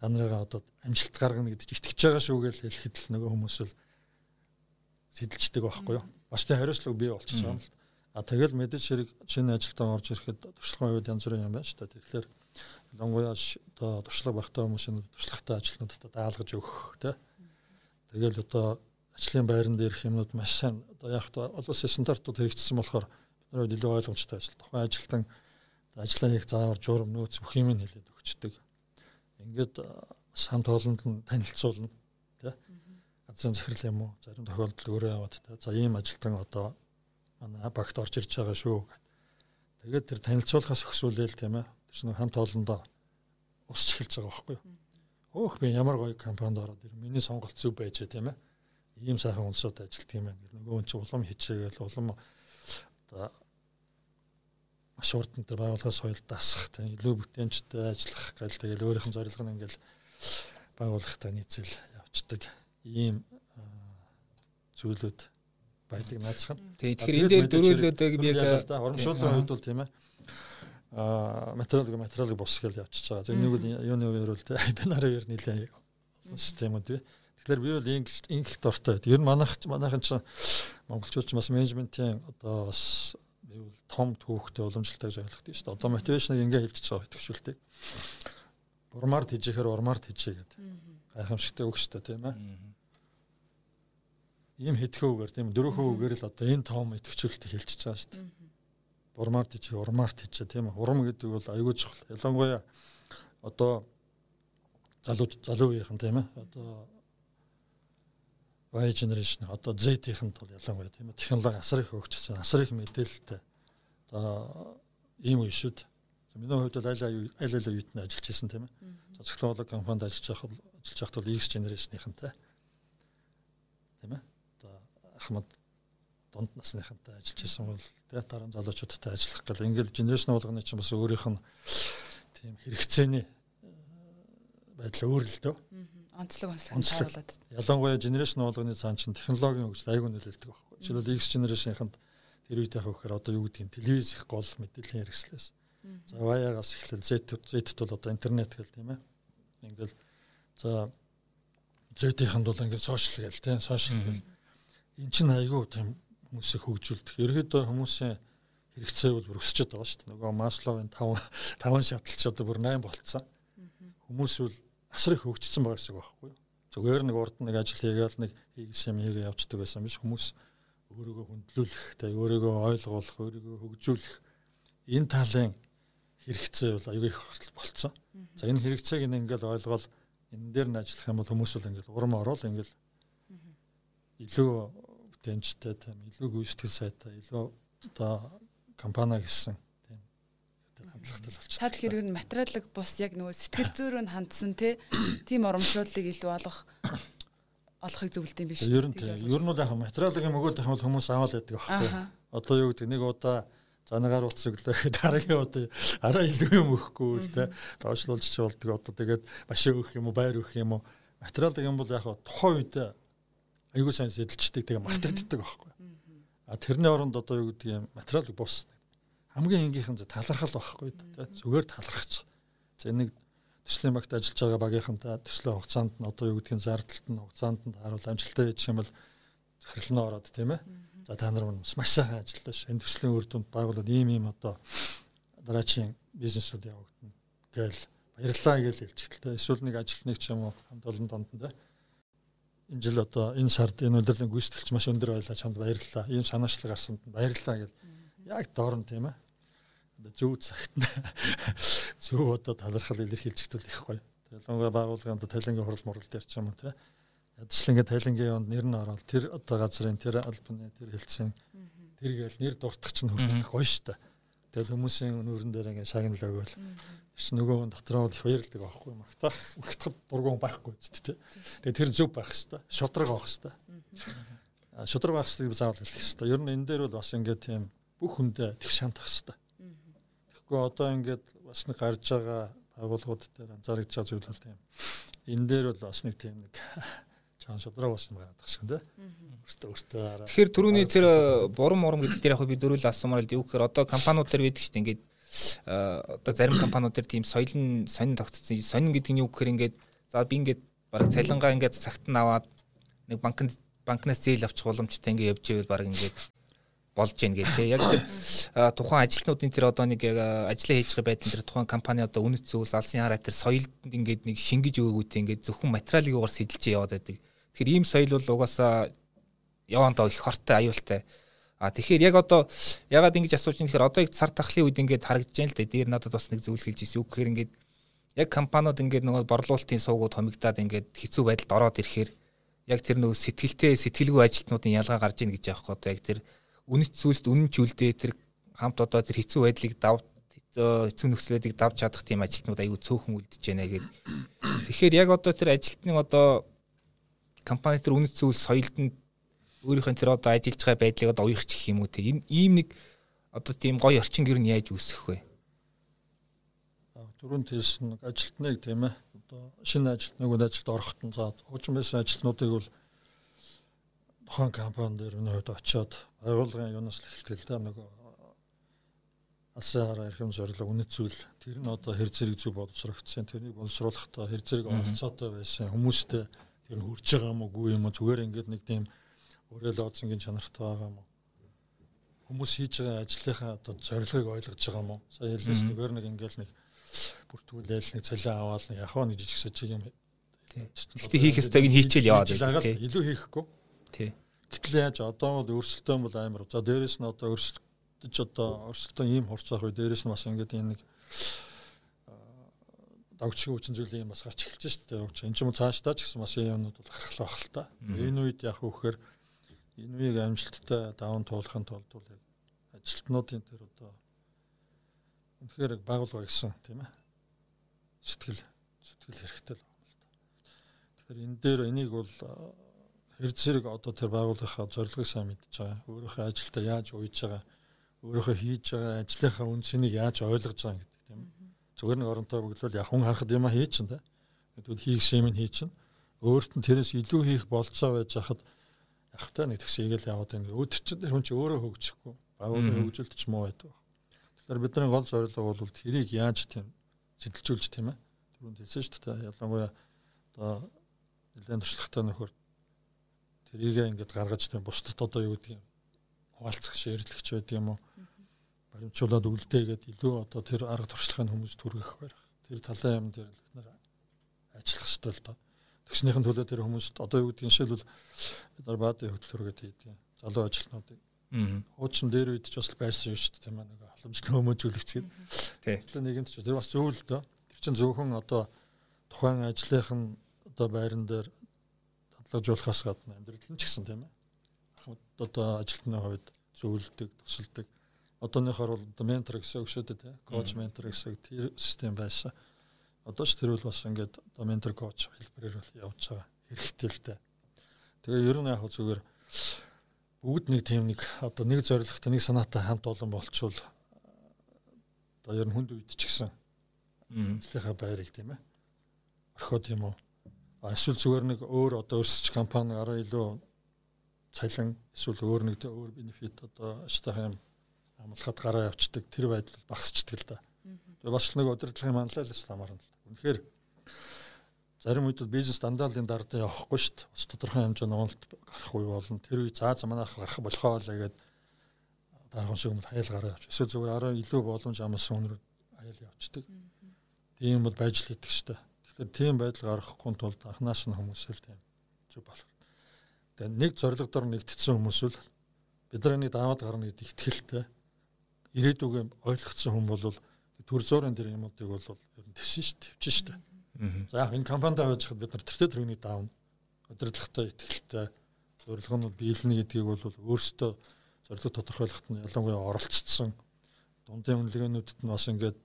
Та нарыгаа одоо амжилт гаргана гэдэж итгэж байгаа шүү гэж хэлэхэд л нөгөө хүмүүс л сэтэлждэг байхгүй юу? Бас тэ хариуцлага бий байгаа юм л. А тэгэл мэдээж хэрэг шинэ ажилтан орж ирэхэд туршлагын үед янз бүрийн юм байна шүү дээ. Тэгэхээр Ялангуяа одоо туршлага багтаа хүмүүсийн туршлагатай ажилтнуудад даалгаж өгөх тий. Тэгэл одоо ажлын байран дээрх юмнууд маш сайн одоо яг та олон улсын стандартууд хэрэгжсэн болохоор бид нар илүү ойлгомжтой ажил. Тухайн ажилтан ажлаа хийх заавар журам нөөц бүх юм хэлээд өгчдөг. Ингээд хамт олонд нь танилцуулна тий. Газрын захирал юм уу? Зарим тохиолдолд өөрөө яваад тий. За ийм ажилтан одоо манай багт орж ирж байгаа шүү. Тэгээд тэр танилцуулгаас өксүүлээл тийм ээ чинь хамт олондоо усч эхэлж байгаа байхгүй юу. Өөх би ямар гоё компанид ороод ир миний сонголт зөв байж тийм ээ. Ийм сайхан унсууд ажилт юм байна. Нөгөө хүн чинь улам хичээгээл улам одоо маш урд энэ байгууллагын соёл дасах тийм илүү бүтээмжтэй ажиллах гэл тэгэл өөрийнх нь зорилго нь ингээл байгууллагатай нийцэл явцдаг ийм зүйлүүд байдаг наацхан. Тэгэхээр энэ дээр дөрвөлөөдөг би яг урамшууллын хувьд бол тийм ээ материалыг материалыг босгол явчихж байгаа. За нэг бол юуны үеэр бол бинарын үеэр нэлээд системүүд бий. Тэгэхээр би бол инх инх дортой. Ер нь манайх манайхан ч монголчууд ч бас менежментийн одоо бас би бол том түүхтэй уламжлалтай гэж ойлгохдаг шүү дээ. Одоо мотивашныг ингээ хэлчихэж байгаа төвшөлтэй. Урмаар тийжэхээр урмаар тийжээ гэдэг. Гайхамшигтай үг шүү дээ тийм ээ. Ийм хэдхэн үгээр тийм дөрөвхөн үгээр л одоо энэ том идэвхжүүлэлтийг хэлчихэж байгаа шүү дээ. Урмаар тийжээ урмаар тийжээ тийм ээ. Урам гэдэг бол аюул чухал. Ялангуяа одоо залуу залуу үеийнхэн тийм ээ. Одоо Y generation одоо Z-ийнхэнд бол ялангуяа тийм ээ технологи асар их хөгжсөн, асар их мэдээлэлтэй. Одоо ийм үе шүү дээ. Миний хувьд бол аль аль аль үеид нь ажиллаж исэн тийм ээ. Цэцгэлэг компанид ажиллаж байхад ажиллаж байхад бол X generation-ийнхэнтэй тийм ээ. Одоо Ахмад дунд насныхантай ажиллаж исэн бол тэгээ дараа нь залуучуудтай ажиллах гэл ингээл generation болгоны чинь бас өөрийнх нь тийм хэрэгцээний э, байдал өөр л дөө. Онцлог онцлог харуулад. Ялангуяа generation болгоны цаан чинь технологийн хөгжил айгүй нөлөөлдөг байхгүй. Жишээлбэл X generation-ийнханд тэр үед яхах гэхээр одоо юу гэдгийг телевиз их гол мэдээллийн хэрэгслээс За Y-аас эхлээл Z Z-т бол одоо интернет гэл тийм ээ. Ингээл за Z-ийнхэнд бол ингээд сошиал гэл тийм сошиал гэл. Эн чинь айгүй тийм хүмүүсийг хөгжүүлдэг. Ерөөдөө хүмүүсийн хэрэгцээ бол өсөж байгаа шүү дээ. Нөгөө Масловын 5 5 шатлч одоо бүр 8 болцсон. Хүмүүс бол асар их хөгжсөн байгаа үг байхгүй юу? Зүгээр нэг урд нэг ажил хийгээл нэг хийгс юм хийгээ явцдаг байсан биш хүмүүс өөрийгөө хөндлүүлэх, тэ өөрийгөө ойлгуулах, өөрийгөө хөгжүүлэх энэ талын хэрэгцээ бол аюул их болцсон. За энэ хэрэгцээг ингээл ойлгоод энэ дээр нь ажиллах юм бол хүмүүс бол ингээл урам орол ингээл илүү бүтэмжтэй тийм илүү гүйцэтгэл сайтай илүү одоо компани гэсэн тийм хандлагатай болчихсон. Та тэгэхээр ер нь материалыг бус яг нөгөө сэтгэл зүйрөө хандсан тийм урамшууллыг илүү олох олохыг зөвлөд юм биш. Ер нь. Ер нь бол яг материалыг юм өгөөд байх бол хүмүүс аваад байдаг байхгүй. Одоо юу гэдэг нэг удаа занагаар утас өглөө дараагийн удаа араа илүү юм өгөхгүй л те доошлуулж ч болдог одоо тэгээд машин өгөх юм уу байр өгөх юм уу материал гэх юм бол яг тухайн үед аягүй сайн сэтэлждэг тэгээ мартагддаг байхгүй а тэрний оронд одоо юу гэдэг юм материал бус хамгийн энгийнхэн талархал байхгүй зүгээр талархаж за нэг төслийн багт ажиллаж байгаа багийнхантай төслийн хугацаанд нь одоо юу гэдгийг зардалт нь хугацаанд нь харуул амжилттай хийж юм бол захирлын ороод тийм ээ. За та нар маш сайхан ажиллаа ш. Энэ төслийн үр дүнд байгууллагад ийм ийм одоо дараачийн бизнесүүд явагдана. Гээл баярлалаа гэж хэлж ихтэй. Эсвэл нэг ажилтныг ч юм уу хамт олон донд нь энэ жил одоо энэ сард энэ удирдлын гүйцэтгэлч маш өндөр байлаа чамд баярлалаа. Ийм санаачлаг гарсанд баярлалаа гэж яг доорн тийм ээ. Зөв цагт зөв одоо талархал илэрхийлж ихтэл их гоё. Ялангуяа байгууллагын одоо талангийн хурал мурал дээр ч юм уу тийм ээ Ядчлан ингээд тайлангийн юунд нэр нь ороод тэр одоо газрын тэр албаны тэр хэлтсэн тэр гээл нэр дуртах чинь хүртэл гоё штэ. Тэгэл хүмүүсийн нүүрэн дээр ингээд шагналаг өгөөл. Чинь нөгөө дотроо их баярлдаг байхгүй магтах магтахад дургуун байхгүй ч тийм. Тэгээ тэр зөв байх хэвээр шудраг байх хэвээр. Шудраг байх хэвээр заавал хэлэх хэвээр. Ер нь энэ дээр бол бас ингээд тийм бүх хүндээ тэг шантах хэвээр. Тэгэхгүй одоо ингээд бас нэг гарч байгаа байгууллагууд дээр анзаарч байгаа зүйл бол тийм. Энэ дээр бол бас нэг тийм нэг чаан шудраг болсон байгаа дах шиг тийм. Өөртөө өөртөө араа. Тэгэхээр түрүүний тэр бурам мурам гэдэг дээр яг би дөрүүл асуумаар л юу гэхээр одоо компаниуд төр байдаг шүү дээ ингээд одоо зарим компаниуд төр тийм соёл нь сонин тогтцсон. Сонин гэдэг нь юу гэхээр ингээд за би ингээд бараг цалингаа ингээд цагт нь аваад нэг банкнд банкнаас зээл авчих боломжтой ингээд явж ивэл бараг ингээд болж гин гэх тээ. Яг тэр тухайн ажилтнуудын тэр одоо нэг яг ажиллаа хийж байгаа байдлын тэр тухайн компани одоо үнэт зүйлс алсын хараа тэр соёлд ингээд нэг шингэж өгөөгүй ингээд зөвхөн материалын угаар сэтэлж яваад байдаг. Тэгэхээр ийм соёл бол угаасаа явандаа их хортой аюултай. А тэгэхээр яг одоо ягаад ингэж асууж юм тэгэхээр одоо яг цар тахлын үед ингээд харагдаж байна л да. Дээр надад бас нэг зөвлөл хэлж ирсэн. Үг гэхээр ингээд яг компаниуд ингээд нөгөө борлуулалтын суугууд хомигдаад ингээд хэцүү байдалд ороод ирэхээр яг тэр нөгөө сэтгэлтэй сэтгэлгүй ажилтнуудын ялгаа гарч ийн гэж яахгүй одоо яг тэр үнэт зүйлсд үнэн чүлдээ тэр хамт одоо тэр хэцүү байдлыг дав хэцүү нөхцөл байдлыг давж чадах тийм ажилтнууд аягүй цөөхөн үлдэж байна гэхэд тэгэхээр яг одоо тэр ажилтны одоо компани тэр үнэт зүйл соёлд нь өөрийнхөө тэр одоо ажиллаж байгаа байдлыг одоо уяхч гэх юм уу те. Энэ ийм нэг одоо тийм гоё орчин гэр нь яаж үүсэх вэ? Дөрөв тийсэн ажилтныг тийм ээ. Одоо шинэ ажилтныг ажилд ороход нь за хуучин байсан ажилтнуудыг бол тухайн компани дээр өнөө хувьд очиод байгууллагын юунаас эхэлтэл да. Нөгөө алсын хараа эрхэм зорилго үнэт зүйл. Тэр нь одоо хэр зэрэг зүг боловсрогдсон. Тэрнийг боловсруулахдаа хэр зэрэг оролцоотой байсан. Хүмүүстэй тэр нь хүрч байгаа юм уу юм уу? Зүгээр ингээд нэг тийм өөрөө лоцингийн чанартай байгаа юм уу хүмүүс хийж байгаа ажлынхаа одоо зорилгыг ойлгож байгаа юм уу сая хэлээс зүгээр нэг ингээд нэг бүртгүүлээл нэг цалин аваад нэг яхаа нэг жижиг сажиг юм. Гэхдээ хийх ёстойг нь хийчихэл яваад байдаг тий. Илүү хийхгүй. Тий. Гэтэл яаж одоо бол өрсөлдөөн бол амар. За дээрэс нь одоо өрсөлдөж одоо өрсөлдөөн ийм хурцаах үе дээрэс нь бас ингээд энэ нэг давчгийн хүчин зүйлийн юм бас гарч эхэлж шүү дээ. Энд ч юм уу цаашдаа ч гэсэн бас ийм юмнууд бол гарах байх л та. Энэ үед яг үхээр энэ үеийг амжилттай даван туулахын тулд бол яг ажилтнуудын тэр одоо үнэхээр байгуулга гэсэн тийм ээ. Сэтгэл сэтгэл хэрэгтэй л байна л да. Тэгэхээр энэ дээр энийг бол хэр зэрэг одоо тэр байгууллагынхаа зорилгыг сайн мэдж байгаа. Өөрийнхөө ажилдаа яаж уйж байгаа, өөрийнхөө хийж байгаа ажлынхаа үндсийг яаж ойлгож байгаа гэдэг тийм ээ. Зүгээр нэг оронтой бөглөл яг хүн харахад юм хий чин да. Тэгвэл хийгсэн юм хий чин. Өөрт нь тэрээс илүү хийх болцоо байж хахад та нэг тэгсийг л яваад ингэ. Өдөр чинь тэр хүн чи өөрөө хөгжихгүй. Байгууллагын хөгжилт ч муу байдаг. Тэгэхээр бидний гол зорилго бол тэрийг яаж тийм сэтэлжүүлж тийм ээ. Түрүүнд хэлсэн шүү дээ. Ялангуяа одоо нэлээд туршлагатай нөхөр тэрийг ингээд гаргаж тийм бусдад одоо юу гэдэг юм хуваалцах шийдэлгч байдаг юм уу баримтжуулаад үлдээгээд илүү одоо тэр арга туршлагын хүмүүс түргэх байх. Тэр талын юм дээр бид нар ажиллах хэрэгтэй л доо. Тэгснийхэн төлөө тэр хүмүүст одоо юу гэдгийг шилбэл бид нар баадын хөтөлбөр гэдэг юм. Залуу ажилтнуудыг хуучин дээр үед ч бас байсан шүү дээ тийм ээ нэг халамжлал өмөөжүүлэгч гэдэг. Тий. Тэр нэгэнт ч тэр бас зөв л доо. Тэр чинь зөвхөн одоо тухайн ажлынхан одоо байран дээр дадлажуулахаас гадна амьдрал нь ч гэсэн тийм ээ. Ахмад одоо ажилтны хувьд зөвлөдөг, тусалдаг. Одооныхоор бол одоо ментор гэсэн үг шүү дээ, тийм. Коуч ментор гэсэн тэр систем байсан. Одоо ч тэр бол бас ингээд одоо ментор коуч хэлбэрээр бол явж байгаа хэрэгтэй л дээ. Тэгээ ер нь яг зүгээр бүгд нэг тийм нэг одоо нэг зорилготой нэг санаатай хамт олон болчвол одоо ер нь хүнд үед ч гэсэн ажлынхаа байрыг тийм ээ орхиод юм уу эсвэл зүгээр нэг өөр одоо өрсөлдөж компани араа илүү цалин эсвэл өөр нэг өөр бенефит одоо аштайхан юм амлахад гараа явцдаг тэр байдал багасчдаг л да. Тэгээ бас нэг удирдлагын манлайлал хамаарна л. Үнэхээр зарим үед бизнес дандаа-лийн дардаа явахгүй шүү дээ. Бас тодорхой хэмжээний уналт гарах үе болно. Тэр үе заа заманах гарах болохоо л гэдэг дархан шиг юм хаял гараа явж. Эсвэл зүгээр араа илүү боломж амсан хүнрүү аял явцдаг. Тийм бол байж л идэг шүү дээ. Тэгэхээр тийм байдал гарахгүй тулд анханаас нь хүмүүсэл тийм зүг болох. Тэгээ нэг зориг дор нэгдсэн хүмүүс л бидний даваад гарна гэдэг ихтгэлтэй ирээдүгөө ойлгоцсон хүн бол төр зуурын тэр юмуудыг бол ер нь тэсэн шүү төвчин дээ. За яг энэ компанид байж хад бид нар тэртээ тэрний даавна. Удирдлагатай ихтгэлтэй зорилго нь биелнэ гэдгийг бол өөрсдөө зорилго тодорхойлоход нь ялангуяа оролцсон дундын үнэлгээнүүдэд нь бас ингээд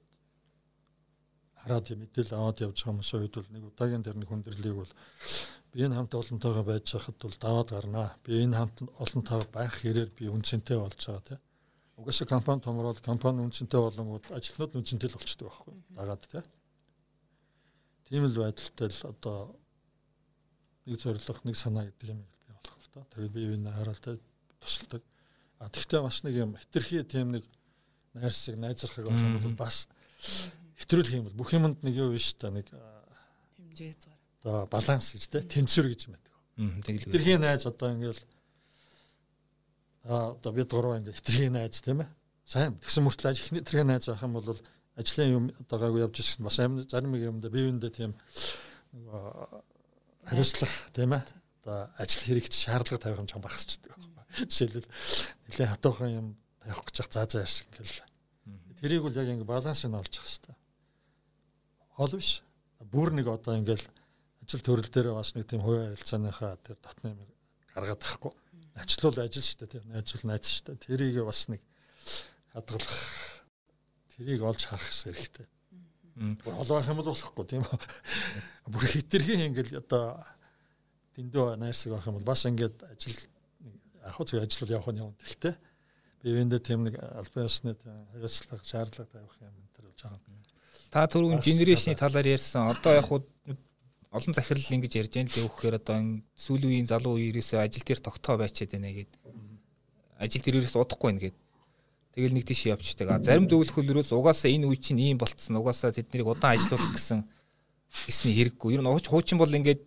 хараад мэдээлэл аваад явж байгаа хүмүүсийн хувьд бол нэг удаагийн тэр нэг хүндрэлийг бол би энэ хамт олонтойгоо байж хахад бол даваад гарнаа. Би энэ хамт олонтойгоо байх хэрээр би үнцэнтэй болж байгаа тийм. Угаасаа компани томрол компани үнцэнтэй болонгууд ажилтнууд үнцэнтэй л болчдөг байхгүй. Дагаад тийм. Тийм л байдалтай л одоо нэг зорилго нэг санаа гэдэг юм би болох л та. Тэгээд би энэ хараалтай тусалдаг. А тэгвэл бас нэг юм хитрхи тийм нэг найрсаг найзрахыг болох юм бол бас хэтрүүлэх юм бол бүх юмд нэг юу биш та нэг хэмжээ зар. За баланс гэж те тэнцвэр гэж юм байдаг. Тэгэл. Хитрхийн найз одоо ингээл одоо бид гурав ингээд хитрхийн найз тийм ээ. Сайн. Тэгсэн мөртлөө ажил хитрхийн найз байх юм бол ажлын юм одоо гайгүй явж ирсэн бас амин зарим юм да биеиндээ тийм нөгөө хариуцлах тийм ээ. Одоо ажил хэрэгч шаардлага тавих юм чам багасчдаг байхгүй. Жишээлбэл нэлээд хатуухан юм тавих гэж заа заа ярьсан гэл. Тэрийг бол яг ингэ балансыг нь олж явах хэрэгтэй хол биш. Бүр нэг одоо ингээл ажил төрөл дээр бас нэг тийм хувийн харилцааныхаа тэр дотны гаргаад тахгүй. Ачлал ажил шүү дээ тийм найзвал найз шүү дээ. Тэрийг бас нэг хадгалах тэрийг олж харах хэрэгтэй. Бүр холоо байх юм бол болохгүй тийм үү. Бүр хитрхийн ингээл одоо дэндүү найрсаг байх юм бол бас ингээд ажил яг хөө ажил явах нь юм. Гэхдээ бивэндээ тийм нэг албан ёсны хариуцлага шаардлага тавих юм энэ төр болж байгаа. Та түрүүн генерашны талаар ярьсан. Одоо яг хуу олон захирал ингэж ярьж байгаа л өгөхээр одоо сүүлийн үеийн залуу үеэрээс ажил дээр тогтоо байчаад байна гэд. Ажил дээр ерөөс удахгүй байна гэд. Тэгэл нэг тийш явчихдаг. А зарим зөвлөхөлрөөс угаасаа энэ үе чинь ийм болцсон. Угаасаа тэднийг удаан ажилуулах гэсэн гэсний хэрэггүй. Ер нь хуучин бол ингээд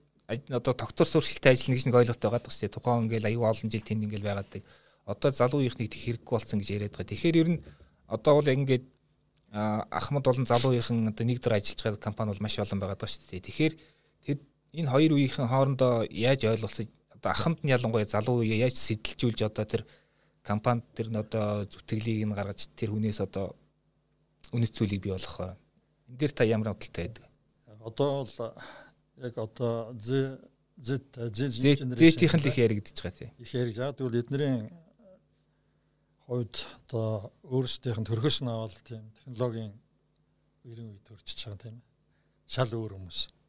одоо доктор сургалтын ажиллана гэж нэг ойлголт байгаа даа шүү дээ. Тухайн ингээл аюу олон жил тэнд ингээл байгаад. Одоо залуу үеийнхнийг тэг хэрэггүй болсон гэж яриад байгаа. Тэгэхээр ер нь одоо бол ингээд Ахмад болон залуугийн одоо нэг дөр ажиллаж байгаа компани бол маш олон байгаа даа шүү дээ. Тэгэхээр энэ хоёр үеийнхэн хоорондоо яаж ойлголцож одоо Ахмад нь ялангуяа залуу үе яаж сэтэлжүүлж одоо тэр компанид тэр н одоо зүтгэлийг нь гаргаж тэр хүнээс одоо үнэт зүйлийг бий болгох. Энд дээр та ямар бодолтой байдаг? Одоо бол яг одоо Z Z Z Z-ийнхэн л их яригдчихэж байгаа тийм. Их яриг. Яг тэгвэл эднэрийн хувьд одоо өөрсдийнх нь төрхөс нь авал тийм технологийн үерийн үед төрчихж байгаа тийм. Шал өөр хүмүүс.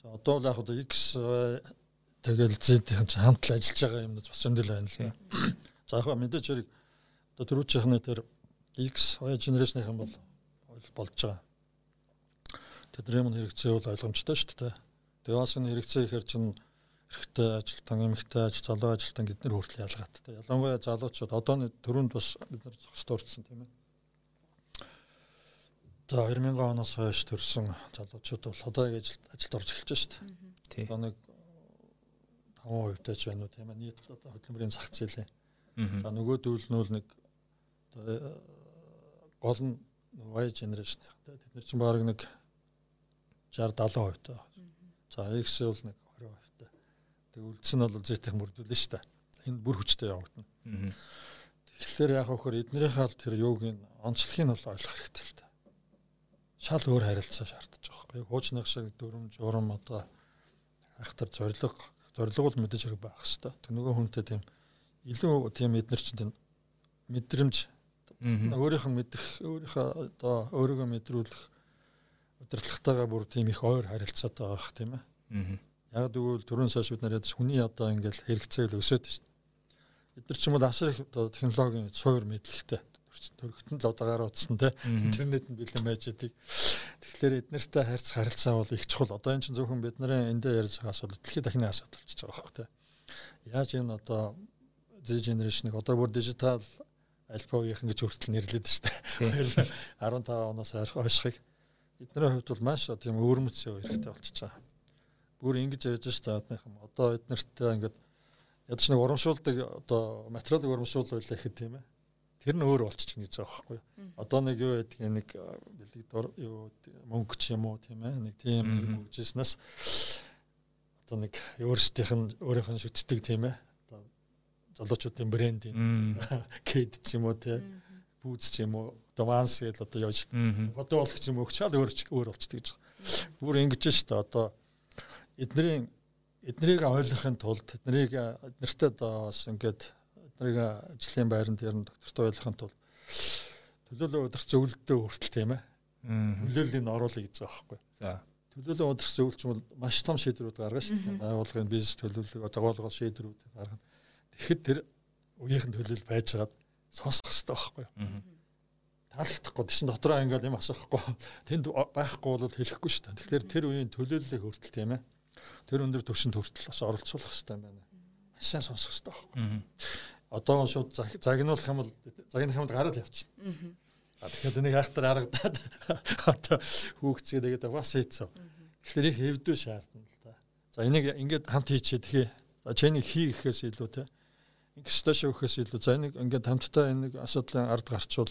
За одоо л яг одоо X тэгэл Z-ийн хамт л ажиллаж байгаа юмнууд бас зөндөл байна л. За яг мэдээж хэрэг одоо төрүүчийнхний тэр X хоёр генерашных юм бол болж байгаа. Тэдний юм хэрэгцээ бол ойлгомжтой шүү дээ. Тэгээ бас энэ хэрэгцээ ихээр чинь эрэгтэй ажилтан, эмэгтэй ажил, залуу ажилтан гэднэр хүртэл ялгаатай. Ялангуяа залуучууд одооны төрөнд бас бид нар зогсдоорцсон тийм ээ. За 2000 оноос хойш төрсэн залуучууд бол одоо яг ажилд орж эхэлж байна шүү дээ. Одоо нэг 5% тач байна уу тийм ээ. Нийт одоо хөдөлмөрийн зах зээл. За нөгөөдөл нь бол нэг одоо гол нь Y generation яг тэд нар чинь баг нэг 60 70% таа. За X бол нэг 20% таа. Тэг үлдсэн нь бол Z-ийн мөрдүүлнэ шүү дээ. Энэ бүр хүчтэй явагдана. Тэгэхээр яг хөхөр эднэрийнхээ тэр юуг нь онцлогийг нь бол ойлгох хэрэгтэй л дээ шал өөр харилцаа шаардаж байгаа байхгүй. Хуучных шиг дүрм журам одоо айхтар зориг зориг бол мэдээж хэрэг байх хэвээр. Тэг нөгөө хүнтэй тийм илүү тийм эднэр чинь мэдрэмж өөрийнх нь мэдэх өөрийнхөө одоо өөрийгөө мэдрүүлэх удирдлагатайгаа бүр тийм их ойр харилцаатай байх тийм ээ. Яг тэгвэл түрүүн саш бид нараад хүний одоо ингээл хэрэгцээл өсөд шүү дээ. Бид нар ч юм уу асар их технологийн суур мэдлэгтэй төрөгтөн л одоогаар утсан те интернет нь бэлэн байж идэг. Тэгэхээр эднэртэй харьц харилцаа бол их чухал. Одоо эн чинь зөвхөн бид нарын эндээ ярьж байгаа асуудал дэлхийн дахны асуудал болчихж байгаа байхгүй те. Яаж энэ одоо Z generation-ыг одоо бүр дижитал альфавийнхан гэж хүртэл нэрлэдэг шүү дээ. 15 оноос хойшхыг эдний хувьд бол маш тийм өвөрмөц хэрэгтэй болчихж байгаа. Бүр ингэж ярьж штэ одныхан одоо эднэртээ ингээд ядч нэг урамшуулдаг одоо материалыг урамшуулвал ихэд тийм ээ Тэр нь өөр болчих гэж байгаа байхгүй. Одоо нэг юу гэдэг нэг бэлэг дор юу мөнгө ч юм уу тийм ээ? Нэг тийм мөнгөжснээс одоо нэг өөрсдийнх нь өөрийнх нь шүтдэг тийм ээ. Одоо залуучуудын брендийн кед ч юм уу тийм бүүз ч юм уу? Одоо ванс гэж одоо яаж одоо болох юм уу? Чаал өөр өөр болчихдаг гэж байгаа. Бүр ингэж шүү дээ. Одоо эднэрийн эднэрийг ойлгохын тулд эднэрийг эднэртээ одоо бас ингээд нарыг ажлын байранд ер нь доктортой ойлгохын тулд төлөөлөө удирч зөвлөлтөө хүртэл тийм ээ. Төлөөллийг нь оруулах гэж байгаа байхгүй. За. Төлөөлөө удирч зөвлөлч бол маш том шийдвэрүүд гаргана шүү дээ. Байгууллагын бизнес төлөвлөлөг, загваргал шийдвэрүүд гаргана. Тэгэхэд тэр үеийнхэн төлөөлөл байж байгаад сонсох хэрэгтэй байхгүй. Таалагдахгүй тийш дотроо ингээл юм асуухгүй. Тэнд байхгүй бол хэлэхгүй шүү дээ. Тэгэхээр тэр үеийн төлөөллийг хүртэл тийм ээ. Тэр өндөр түвшинд хүртэл бас оролцуулах хэрэгтэй юм байна. Маш сайн сонсох хэрэгтэй байхгүй одоо шууд загнуулах юм бол загнах юм бол гараад явчихна. А тэгэхээр энийг хайхтар харагдаад одоо хүүхцгээ тэгээд бас хийцэн. Тэгэхээр их хэвдүү шаардна л да. За энийг ингээд хамт хийчихээ тэгэхээр за чэнийг хий гэхээс илүү те. Ингээс дэше өгөхөөс илүү за энийг ингээд хамтдаа энийг асуудлын ард гарчвал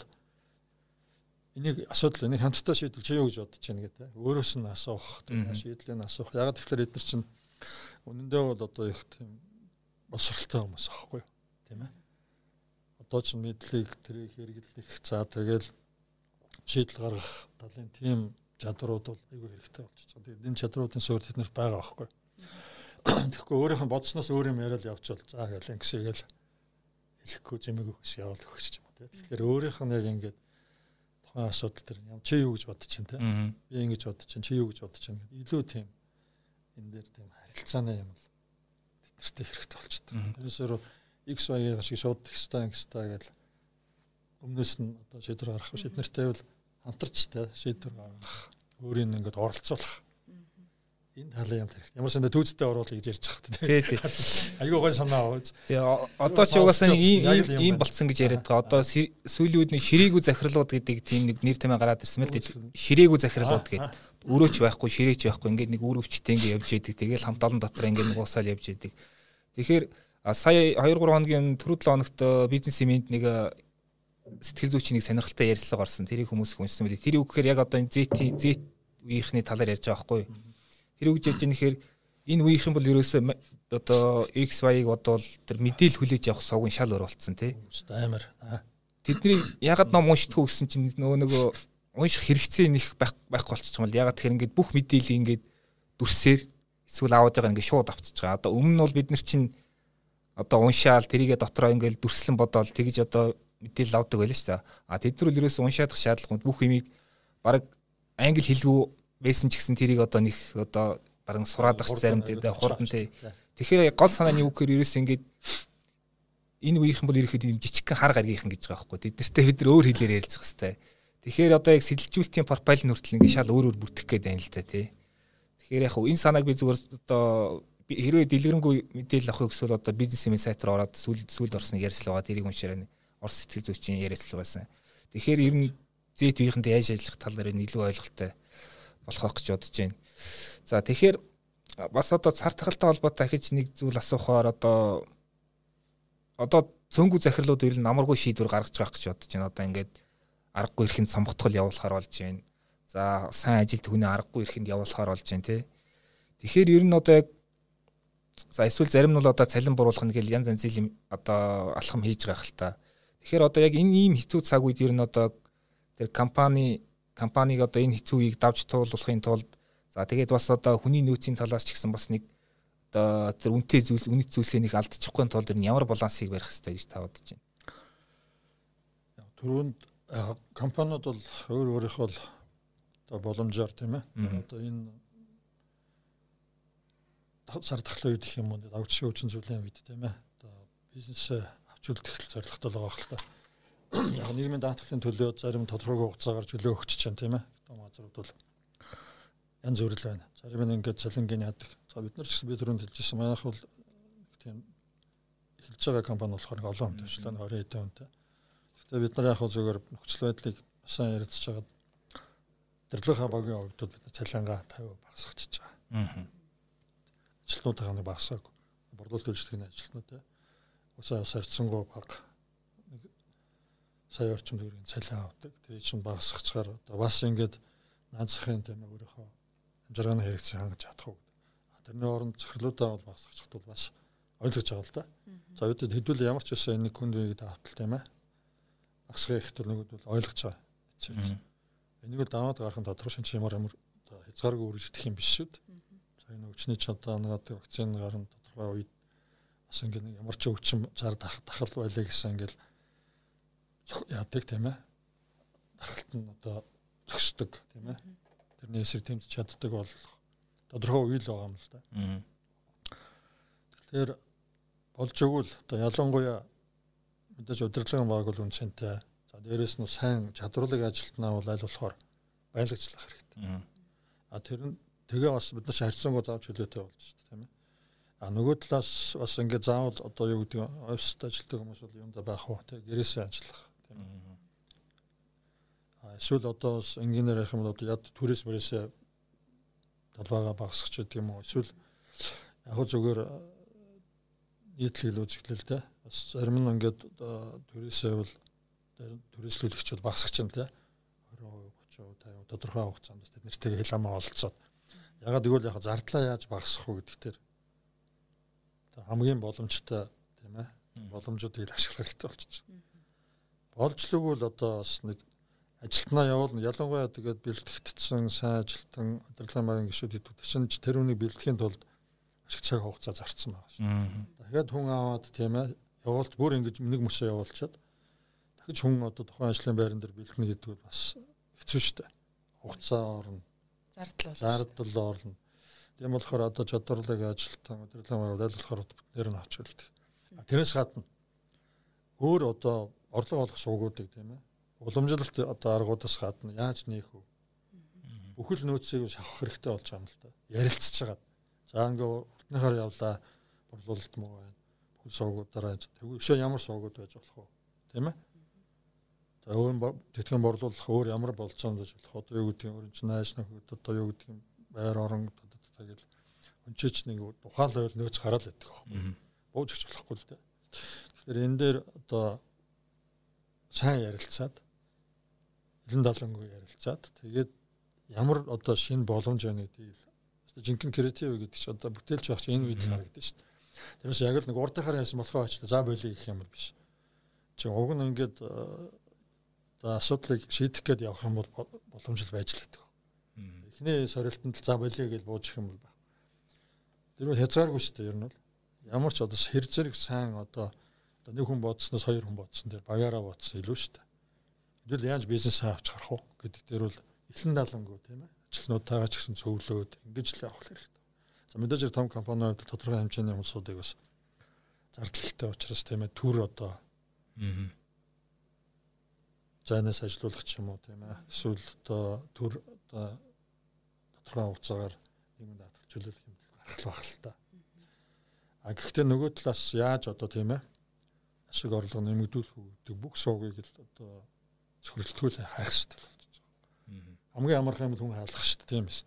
энийг асуудал энийг хамтдаа шийдвэл чи юу гэж бодож байна гэдэг. Өөрөөс нь асуух, шийдлийг асуух. Яг тэгэхээр эдгээр чинь үнэндээ бол одоо их тийм босролтой хүмүүс аахгүй юу? Тийм ээ. Одоо ч мэдлийг тэрийг хэрэглэх за тэгэл шийдэл гаргах талын тийм чадрууд бол айгүй хэрэгтэй болчихж байгаа. Тэгээд энэ чадруудын суурь тэднэрт байгаа байхгүй. Тэгэхгүй өөрийнх нь бодсноос өөр юм яриад явчихвал за гэл ингэсгээл хэлэхгүй зэмэг өгс явал өгч юм тийм. Тэгэхээр өөрийнх нь яг ингээд тухайн асуудал төр юм чи юу гэж бодож чинь тийм. Би ингэж бодож чинь чи юу гэж бодож чинь гэдэг илүү тийм энэ дээр тийм харилцааны юм л тэднэртэй хэрэгтэй болчихдог. Тэрнээсөө X Y-ыг шиг шууд текстаа ингэстаа гэл өмнөөс нь одоо шийдвэр гаргах биш эднэртэй бол хамтарч та шийдвэр гаргах өөрийн ингээд оролцуулах энэ талын юм хэрэгтэй. Ямар сандаа түүцтэй оруулах гэж ярьж байгаа тий. Тий, тий. Айгуу гой санаа аваач. Тий, одоо ч угаасаа ийм ийм болцсон гэж яриад байгаа. Одоо сүүлийн үед нэг ширээгүй захирлууд гэдэг тийм нэг нэр тэмээ гараад ирсэн мэл ширээгүй захирлууд гэдэг. Өрөөч байхгүй, ширээч байхгүй ингээд нэг үр өвчтэй ингээд явж идэг. Тэгэл хамт олон дотор ингээд нэг уусаал явж идэг. Тэгэхээр сая 2 3 хоногийн түрүү 7 хоногт бизнес имэнд нэг сэтгэл зүйчнийг сонирхолтой ярилцлага орсон. Тэрийг хүмүүс их уншсан байли. Тэр үг гэхээр яг одоо энэ ZT Z үеийнхний талаар ярьж байгаа байхгүй юу? Тэр үг яаж яахэр энэ үеийнх юм бол ерөөсөө одоо XY-г бодвол тэр мэдээлэл хүлээж авах сувгийн шал өр болцсон тий. амар. Тэдний ягаад ном уншдаггүй гэсэн чинь нөгөө нөгөө унших хэрэгцээ нэх байх байхгүй болчих юм бол ягаад тэгэхээр ингээд бүх мэдээлэл ингээд дүрсээр эсвэл аваад байгаа ингээд шууд авчиж байгаа. Одоо өмнө нь бол бид нар чинь одоо уншаал тэрийгэ дотроо ингээд дүрслэн бодоол тэгж одоо мэдээлэл авдаг байлаа шүү дээ. А тэд нар л ерөөсөө уншаадах шаардлагагүй бүх юмыг баг англи хэлгүй байсан ч гэсэн тэрийг одоо нэг одоо баран сураадах зарим дээр хурдан тий. Тэгэхээр гол санааны үг гэхээр ерөөсөө ингээд энэ үеийнхэн бол ерөөхдөө юм жижигхэн хар гаргийнхан гэж байгаа байхгүй. Тэднэртэй бид нар өөр хэлээр ярилцах хэвээр. Тэгэхээр одоо яг сэтэлжүүлтийн профайл нүртэл ингээд шал өөр өөр бүртгэх гээд байна л да тий. Тэгэхээр яг энэ санааг би зүгээр одоо хэрвээ дэлгэрэнгүй мэдээлэл авах гэсэн одоо бизнесмен сайт руу ороод сүүл сүүлд орсныг ярьцлага тэрийг уншаарай. Орос сэтгэл зүйчийн яриацлага байсан. Тэгэхээр ер нь үеийнхэнтэй яаж ажиллах талаар нь илүү ойлголттой болох гэж бодож байна. За тэгэхээр бас одоо цар тахалтай холбоотой ахиж нэг зүйл асуухаар одоо одоо цөөнгүү захирлууд ер нь намаргүй шийдвэр гаргаж байгаа гэж бодож байна. Одоо ингээд аргагүй ихэнд сонгогдгол явуулахаар болж байна. За сайн ажилт хүний аргагүй ихэнд явуулахаар болж байна тий. Тэгэхээр ер нь одоо яг за эсвэл зарим нь бол одоо цалин буруулах нэг л янз янзын юм одоо алхам хийж байгаа хэл та. Тэгэхээр одоо яг энэ ийм хэцүү цаг үед ер нь одоо тэр компани компаниг одоо энэ хэцүү үеийг давж туулахын тулд за тэгээд бас одоо хүний нөөцийн талаас ч гэсэн бас нэг одоо тэр үнэтэй зүйлс үнэт зүйлсээ нэг алдчихгүй тулд ер нь ямар балансыг барих хэрэгтэй гэж та бодож байна. Түрүүнд компаниуд бол өөр өөрийнх бол одоо боломжоор тийм ээ. Одоо энэ сар тахлын үед гэх юм уу давж шүүжин зүйлийн үед тийм ээ. Одоо бизнесээ авч үлдэх зорилготой байгаа хэл та. Яг нийгмийн даатгалын төлөө зарим тодорхой хугацаагаар чөлөө өгч чинь тийм ээ. Том газрууд бол янз бүр л байна. Зарим нь ингээд цалингийн яадаг. За бид нар ч гэсэн би түрүүнд хэлжсэн манайх бол тийм эхэлж байгаа компани болохоор олон хүн төвчлэн 20 хэдэн хүнтэй. Гэхдээ бид нар яг зөвөр нөхцөл байдлыг сайн ярилцж байгаа дэрлэха багийн хувьд бид цалингаа 50 багасгachж байгаа. Аа. Ажилтнуудаа багасгааг. Борлуулалт үйлчлэгийн ажилтнууд усаа сарцсангуу баг нэг сая орчим төгрөгийн цалин авдаг. Тэгээ чинь багасгахчаар одоо бас ингээд наацхийн тийм өөрийнхөө амжиргааны хэрэгцээ хангаж чадах уу. Тэрний оронд цохирлуудаа бол багасгахчд бол бас ойлгож байгаа л да. За бид хэдүүл ямар ч байсан энэ хүнд үеийг давтал тийм ээ. Багасгах ихт бол нэгд бол ойлгож байгаа. Энийг л даваад гарах нь тодорхой шинж ямар ямар хязгааргүй үржигдэх юм биш шүү дээ. Энэ өвчний чадвар нагаад вакцины гарна тодорхой үед бас ингээд ямар ч өвчин зар тахал байлаа гэсэн ингээд яадаг тийм ээ. Даргалт нь одоо зөксдөг тийм ээ. Тэрний эсрэг тэмцэж чаддаг бол тодорхой үйл байгаа юм л да. Тэгэхээр болж өгвөл одоо ялангуяа мэдээж удирдлагын баг бол үнцэнтэй. За дээрэс нь сайн чадварлаг ажилтнаа бол аль болохоор байлагчлах хэрэгтэй. А тэр нь тэгээ бас бид нар харьцангуй заавч хөлөөтэй болж шүү дээ тийм ээ. А нөгөө талаас бас ингээд заавал одоо юу гэдэг офист ажилладаг хүмүүс бол юмда байх уу тэг гэрээсээ ажиллах тийм. А эсвэл одоо бас инженер ярих юм бол одоо яд түрээс мөрөөсөө талбайгаа багасгах гэдэг юм уу эсвэл яг зүгээр нийтлэл үзэгдлэл те бас зарим нь ингээд түрээсээ бол түрээслүүлэгч бол багасгах чинь те 20% 30% 50% тодорхой хугацаанд тэд нэртэйг хэл амаа олцоод ягаад гэвэл яг зардлаа яаж багасгах вэ гэдэг дээр хамгийн боломжтой тийм ээ боломжуудыг ашиглах хэрэгтэй болчихж байна. Болж л өгвөл одоо бас нэг ажилтнаа явуулна ялангуяа тэгээд бэлтгэгдсэн сайн ажилтан удирдлагын багийн гишүүд идэв чинь тэр үнийг бэлтгэхийн тулд ашиг цаг хугацаа зарцсан шүү. Дахиад хүн аваад тийм ээ явуулж бүр ингэж нэг мөсөө явуулчаад дахиж хүн одоо тухайн ажлын байран дээр бэлтгэх гэдэг бол бас хэцүү шүү дээ. Хугацаа орно. Зардал зардал орно. Тийм болохоор одоо чадварлаг ажилтан удирдлагын байвал болохоор нэр нь авч үлдэх. Тэрнээс гадна өөр одоо орлого олох суугуудыг тийм ээ. Уламжлалт одоо аргуудаас гадна яаж нээх вэ? Бүхэл нөөцийг шавах хэрэгтэй болж байгаа юм л да. Ярилцж байгаа. За ингээ уртныхаар явлаа борлуулалт муу байна. Бүхэл суугуудаараа тэгвшээ ямар суугууд байж болох вэ? Тийм ээ. За өөр тэтгэн борлуулах өөр ямар юм гэж болох. Одоо юу гэдэг юм өөр чинь найш нөхөд одоо юу гэдэг юм байр орон тэгэл өнчөөч нэг тухайн л нөөц гараад байдаг аах. Бууж өгч болохгүй л дээ. Тэгэхээр энэ дээр одоо сайн ярилцаад 90 70 ярилцаад тэгээд ямар одоо шинэ боломж байна гэдгийг жинхэнэ креатив гэдэг чинь одоо бүтээлч байх чинь энэ үед л харагдаж шүү дээ. Тэрнээс яг л нэг урдынхаар яасан болохоо ач за болиё гэх юм биш. Чи уг нь ингээд одоо асуудлыг шийдэх гээд явах юм бол боломжтой байж л байдаг. Эхний сорилтонд за болиё гэж бууж их юм бол баг. Тэр бол хязгааргүй шүү дээ ер нь бол. Ямар ч одоо хэр зэрэг сайн одоо нэг хүн бодсноос хоёр хүн бодсон дээр багаараа бодсон илүү шүү дээ. Тэгвэл яаж бизнес авч гарах уу гэдэг дээр бол эхлэн даалангүй тийм ээ. Ажилтнуудтайгаа ч гэсэн цөвлөөд ингэж л явах хэрэгтэй. За мэдээж том компаниуд тодорхой хэмжээний улсуудыг бас зардал ихтэй учраас тийм ээ төр одоо аа зайнаас ажилуулах ч юм уу тийм ээ эсвэл одоо төр одоо тодорхой хугацаагаар нийгэмд чөлөөлөх юм гарах байх л та. А гэхдээ нөгөө талаас яаж одоо тийм ээ ашиг орлого нэмэгдүүлэх үү гэдэг бүх суугийг л одоо зөвхөрлөлтгүй хайх хэрэгтэй болж байгаа. Хамгийн амархан юм хүн хаалгах шүү дээ тийм ээ.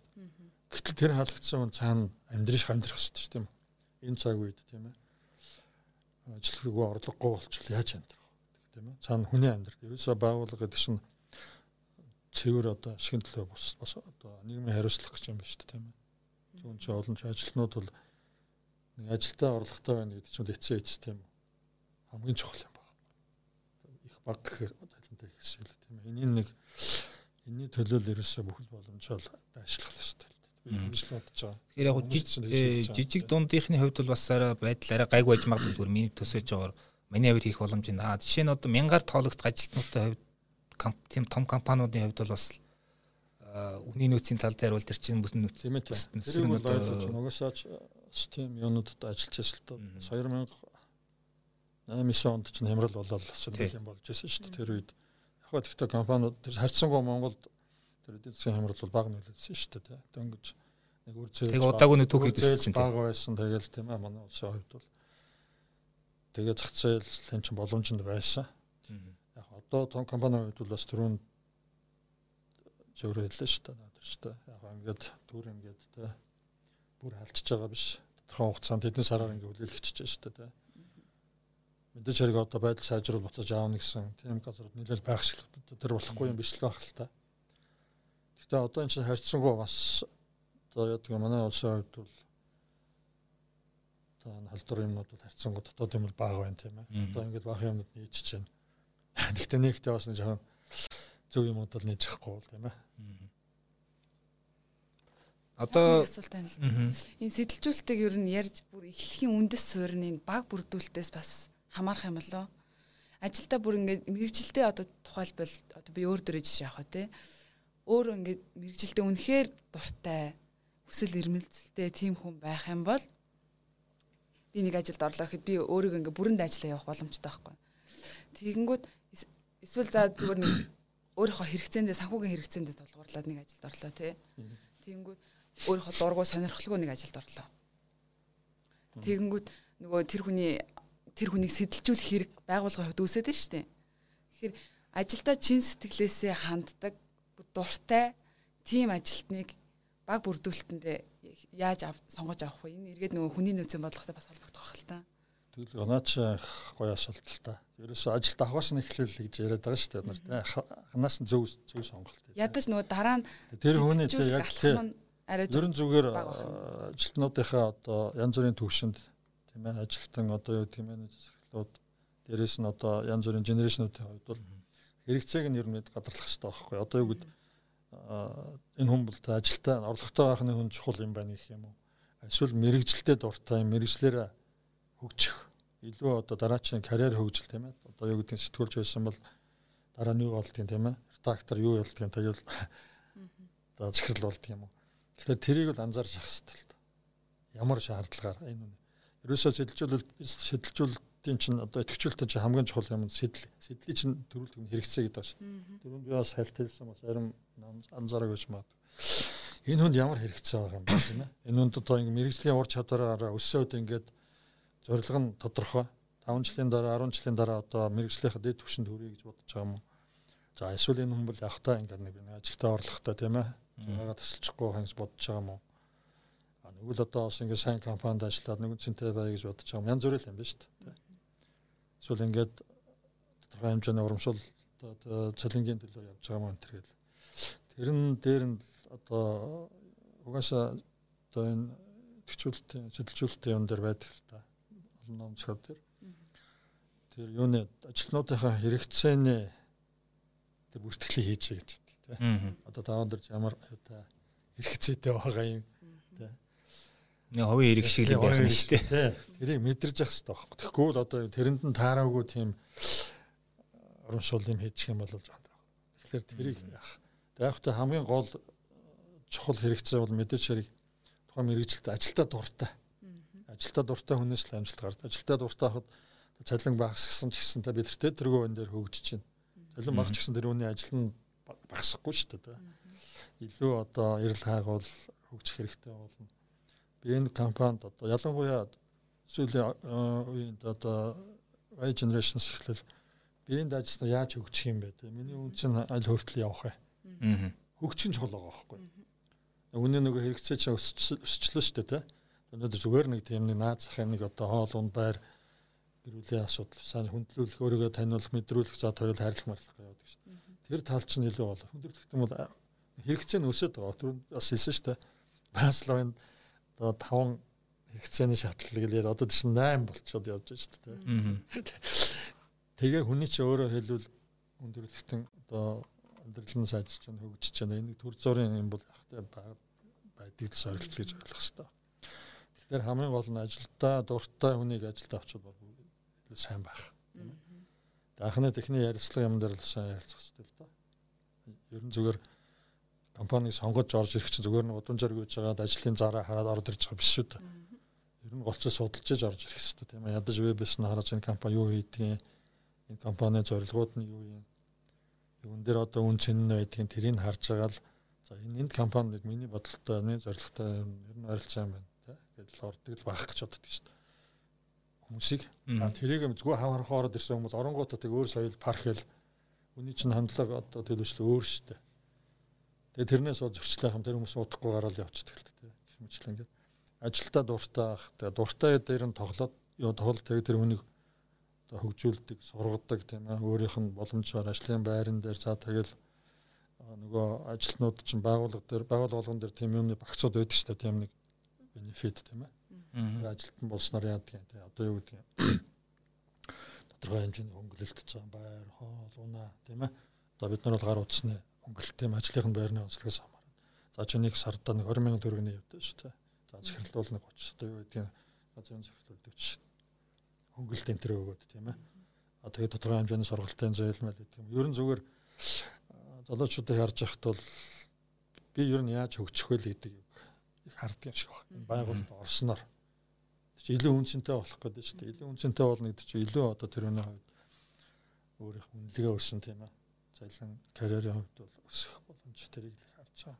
Гэтэл тэр хаалгацсан хүн цаана амьдрэх амьдрах шүү дээ тийм ээ. Энэ цаг үед тийм ээ. Ажилтгаагүй орлогогүй болчихвол яаж амьдрах тийм ээ. Цаана хүний амьдрал ерөөсөө байгуулга гэдэг чинь цэвэр одоо ашигын төлөө бус бас одоо нийгмийн хариуцлага гэж юм байна шүү дээ тийм ээ. Зүүн чи олон ч ажилтнууд бол нэг ажилдаа орлоготой байна гэдэг чинь эцээ эц тийм үү. Хамгийн чухал юм байна. Их баг гэхээр талантай их шил тийм ээ. Энийг нэг энэний төлөө л ерөөсөө бүхэл боломжоо дайшлах хэрэгтэй. Тэгэхээр яг жижиг дундийнхны хувьд бол бас арай байдал арай гайг байж магадгүй зүгээр миний төсөөж байгаагаар маневр хийх боломж байна. Жишээ нь одоо мянгаар тоологдох ажилтнуудтай хувьд тийм том компаниудын хувьд бол бас үний нөөцийн тал дээр бол тэр чинь бүсэн нөөц. Тийм ээ. Тэр бол ойлгож нугасаач систем юунуудад ажиллаж байсан л доо 2008 9 онд чинь хямрал болоод бас юм болж байсан шүү дээ. Тэр үед яг хөө тэгтээ компаниуд тэр харьцангуй Монголд тэр эдийн засгийн хямрал бол бага нөлөөлсөн шүү дээ. Дөнгөж нэг үр зээл. Тэг удаагүй нэг түүхийг төсөлсөн. Бага байсан. Тэгэл тийм ээ манай улсын хувьд бол тэгээ зах зээл хэн чинь боломжинд байсан. Яг одоо том компанийн хувьд бол бас түрүүн зөөр хэллээ шүү дээ. Тэр ч дээ. Яг ингээд түр ингээд тэ бүр халдчихж байгаа биш. Тодорхой хугацаанд хэдэн сараар ингээд хүлээлгэж чинь шүү дээ. Мэдээж хэрэг одоо байдал сайжруул буцаж аавна гэсэн тийм газрууд нэлээл байх шиг тэр болохгүй юм биш л байх л та. Гэхдээ одоо энэ чинь харьцангуй бас одоо яадаг манай улсын хувьд бол одоо халдвар юмнууд бол харьцангуй дотоод юм бол бага байна тийм ээ. Одоо ингээд бага юмнууд нийцж байна. Гэхдээ нэгтэй бас нэг жоохон зөв юмуд бол нээж авахгүй бол тийм ээ. Одоо асуулт байна л. Энэ сэтэлжүүлэлтийг ер нь ярьж бүр эхлэхийн үндэс суурьны баг бүрдүүлэлтээс бас хамаарах юм болоо. Ажилдаа бүр ингээд мэрэгжилтэй одоо тухайлбал одоо би өөр дөрөж жишээ авах тий. Өөр ингээд мэрэгжилтэй үнэхээр дуртай хүсэл эрмэлзэлтэй тийм хүн байх юм бол би нэг ажилд орлоо гэхэд би өөрийгөө ингээд бүрэнд ажиллаа явах боломжтой байхгүй. Тэгэнгүүт эсвэл за зүгээр нэг өөрийнхөө хэрэгцээндээ санхүүгийн хэрэгцээндээ тулгуурлаад нэг ажилд орлоо тий. Тэгэнгүүт өөрийнхөө дургу сонирхолгүй нэг ажилд орлоо. Тэгэнгүүт нөгөө тэр хүний тэр хүнийг сэтэлжүүлэх хэрэг байгууллагын хувьд үүсээд байна шүү дээ. Тэгэхээр ажилдаа чин сэтгэлээсээ ханддаг дуртай тим ажилтныг баг бүрдүүлэлтэндээ яаж сонгож авах вэ? Энэ эргээд нөгөө хүний нөөцийн бодлоготой бас холбогдох байх л та. Тэгэл наач гоё асуулт л та. Ерөөсөө ажилд авахаас нь эхлээл гэж яриад байгаа шүү дээ нар тий. Ханаас нь зөв зөв сонголт. Ядаж нөгөө дараа нь тэр хүний тий яг тий. Ерөн зүгээр ажилтнуудынхаа одоо янз бүрийн төвшөнд тийм ээ ажилтан одоо юу тийм ээ зэрэглүүд дээрэс нь одоо янз бүрийн генерашнуудын хувьд бол хэрэгцээг нь ер нь гадарлах хэрэгтэй байхгүй одоо юу гэдэг энэ хүн бол та ажилтаа орлоготой байх нь хүн чухал юм байна гэх юм уу? Эсвэл мэрэгжилтэд дуртай мэрэгчлэр хөгжих. Илүү одоо дараачийн карьер хөгжил тийм ээ. Одоо юу гэдэг сэтгүүлч байсан бол дараа нь юу болдгийг тийм ээ. Редактор юу болдгийг тэгэл за захирал болдгийг юм уу? Тэгэхээр тэрийг бол анзаарч явах хэрэгтэй л ямар шаардлагаар энэ үнэ. Ерөөсөө сэтэлжүүлэлт сэтэлжүүлэлтийн чинь одоо итгэвчлэлтийн чинь хамгийн чухал юм сэтэл сэтлийг чинь төрүүлэх хэрэгцээ гэдэг байна шүү. Түрүүнд би бас хайлтэлсэн бас арим анзаараг гэж маад. Энэ хүнд ямар хэрэгцээ байгаа юм бэ тийм ээ. Энэ хүнд одоо ингэ мэрэгжлийн ур чадвараараа өссөөд ингээд зорилго нь тодорхой. 5 жилийн дараа 10 жилийн дараа одоо мэрэгжлийнхаа дэд түвшинд хүрье гэж бодож байгаа юм? За эсвэл энэ хүн бол явахтаа ингээд нэг ажилтаа орлохтой тийм ээ. Яагаад тасалчихгүй хань гэж бодож байгаа юм уу? Тэгвэл одоо бас ингээд сайн компанид ажиллаад нэгэн цэнтэй бай гэж бодож байгаа юм. Янз бүр юм байна шүү дээ. Эсвэл ингээд тодорхой хэмжээний урамшуул одоо цалингийн төлөө явж байгаа маань тэргээл тэрэн дээр нь одоо угаасаа одоо энэ төвчүүлэлтийн шидэлжүүлэлтийн юм дээр байдаг л та олон номцгоо дээр тэр юуны ажилтнуудынхаа хэрэгцээний тэр бүртгэлийг хийж гэж тий. Одоо таван дээр ямар та хэрэгцээтэй байгаа юм. Нэг хувийн хэрэг шиг л байх нь шүү дээ. Тэрийг мэдэрч явах хэрэгтэй байхгүй. Тэгэхгүй бол одоо тэрэнд нь таараагүй тийм урамшуул юм хийчих юм бол жоо. Тэгэхээр тэрийг яах. Тэгэхгүй та хамгийн гол чухал хэрэгцээ бол мэдээж хэрэг тухайн мэрэгжилтэд ажилдаа дуртай. Ажилдаа дуртай хүнээс л амжилт гардаг. Ажилдаа дуртай хахад цалин багасгсан ч гэсэн та бидэртээ тэргүй энэ дээр хөгжиж байна. Цалин багч гэсэн тэр үний ажил нь багасахгүй шүү дээ. Илүү одоо эрэл хайгуул хөгжих хэрэгтэй болно. Би энэ компанид одоо ялангуяа сүүлийн үеинд одоо Y generations ихлэл би энд ажиллана яаж хөгжих юм бэ. Миний үн чинь аль хүртэл явах вэ? Хөгжих нь чухал байгаа байхгүй. Үнэ нөгөө хэрэгцээ чинь өсчлөө шүү дээ те. Өнөөдөр зүгээр нэг тийм нэг наад захын нэг одоо хоол унд байр гэрүүлийн асуудал сайн хүндлүүлэх өөрийгөө таниулах мэдрүүлэх за тойл хайрлах марлах гэдэг шүү. Тэр тал чинь илүү болоо. Хүндрэлт юм бол хэрэгцээ нь өсөд байгаа. Тэр бас хэлсэн шүү дээ. Масловын одоо 5 хэрэгцээний шатлал гэлээд одоо тийш 8 болчиход явж байгаа шүү дээ. Тэгээ хүний чинь өөрөө хэлвэл хүндрэлтэн одоо амьдрал нь сайжирч байна, хөгжиж байна. Энийг төр зургийн юм бол ахтай байдгийг сорилт гэж ойлгох хэрэгтэй. Тэгэхээр хамгийн гол нь ажилдаа дуртай хүнийг ажилд авчвал бол сайн байх. Анхны техник ярилцлага юм дээр л сайн ярилцах хэрэгтэй л доо. Ер нь зүгээр компаниг сонгож орж ирэх чинь зүгээр нь удам жарг гэж байгаад ажлын зараа хараад орж ирж байгаа биш шүү дээ. Ер нь голцоо судалж иж орж ирэх хэрэгтэй тийм ээ. Ядаж вебэс нь хараж энэ компани юу хийдгийг энэ компани зорилгууд нь юу юм. Юун дээр одоо үн цэн нь байдгийг тэрийг харж байгаа л за энэ энд компаниг миний бодолтой, миний зорилготой ер нь ойрлцоо юм байна тийм. Гэдэл ордог л байх гэж боддог шүү дээ хүмүүсийг тэрийг зүгээр хаварах ороод ирсэн хүмүүс оронгуудаа тэг өөр соёл парк хэл үний чинь хандлага одоо төлөвчлөө өөр штэ. Тэгээ тэрнээс бол зөрчлөх юм тэр хүмүүс удахгүй гараад явчихдаг л тэ. Хэмжлэн ингээд. Ажилдаа дуртай ах тэгээ дуртай дээр нь тоглоод ёо тоглолт тэгээ тэр хүнийг одоо хөгжүүлдэг, сургадаг тийм ээ. Өөрийнх нь боломжоор ажлын байран дээр за тэгэл нөгөө ажилтнууд чинь байгууллага дээр байгууллага болгон дээр тийм юмны багцууд байдаг шүү дээ тийм нэг бенефит тийм ээ. Ажилтан болсноор яадаг юм те одоо юу гэдэг юм? Тодорхой хэмжээний хөнгөлөлт цаан байр хоол унаа тийм ээ. Одоо бид нар бол гар утасны хөнгөлөлт юм ажлынхын байрны онцлогоос хамаарна за чи нэг сарда нэг 20 сая төгрөгийн явдаг шүү дээ. За захирлуул нэг 30 одоо юу гэдэг юм газрын захирлуул 40 хөнгөлөлт энэ төр өгөөд тийм ээ. А тэгээд тодорхой хэмжээний сургалтын зөөлмөл гэдэг юм. Ер нь зүгээр залуучуудыг харж байхад бол би ер нь яаж хөгжих вэ гэдэг их харддаг юм шиг байна. Байгууллагад орсноор. Чи илүү үнцэнтэй болох гэдэг чинь илүү үнцэнтэй болно гэдэг чинь илүү одоо тэрний хувьд өөрийнх үнэлгээ өссөн тийм ээ. Цалин карьерийн хувьд бол өсөх боломж тэрийг л харж байгаа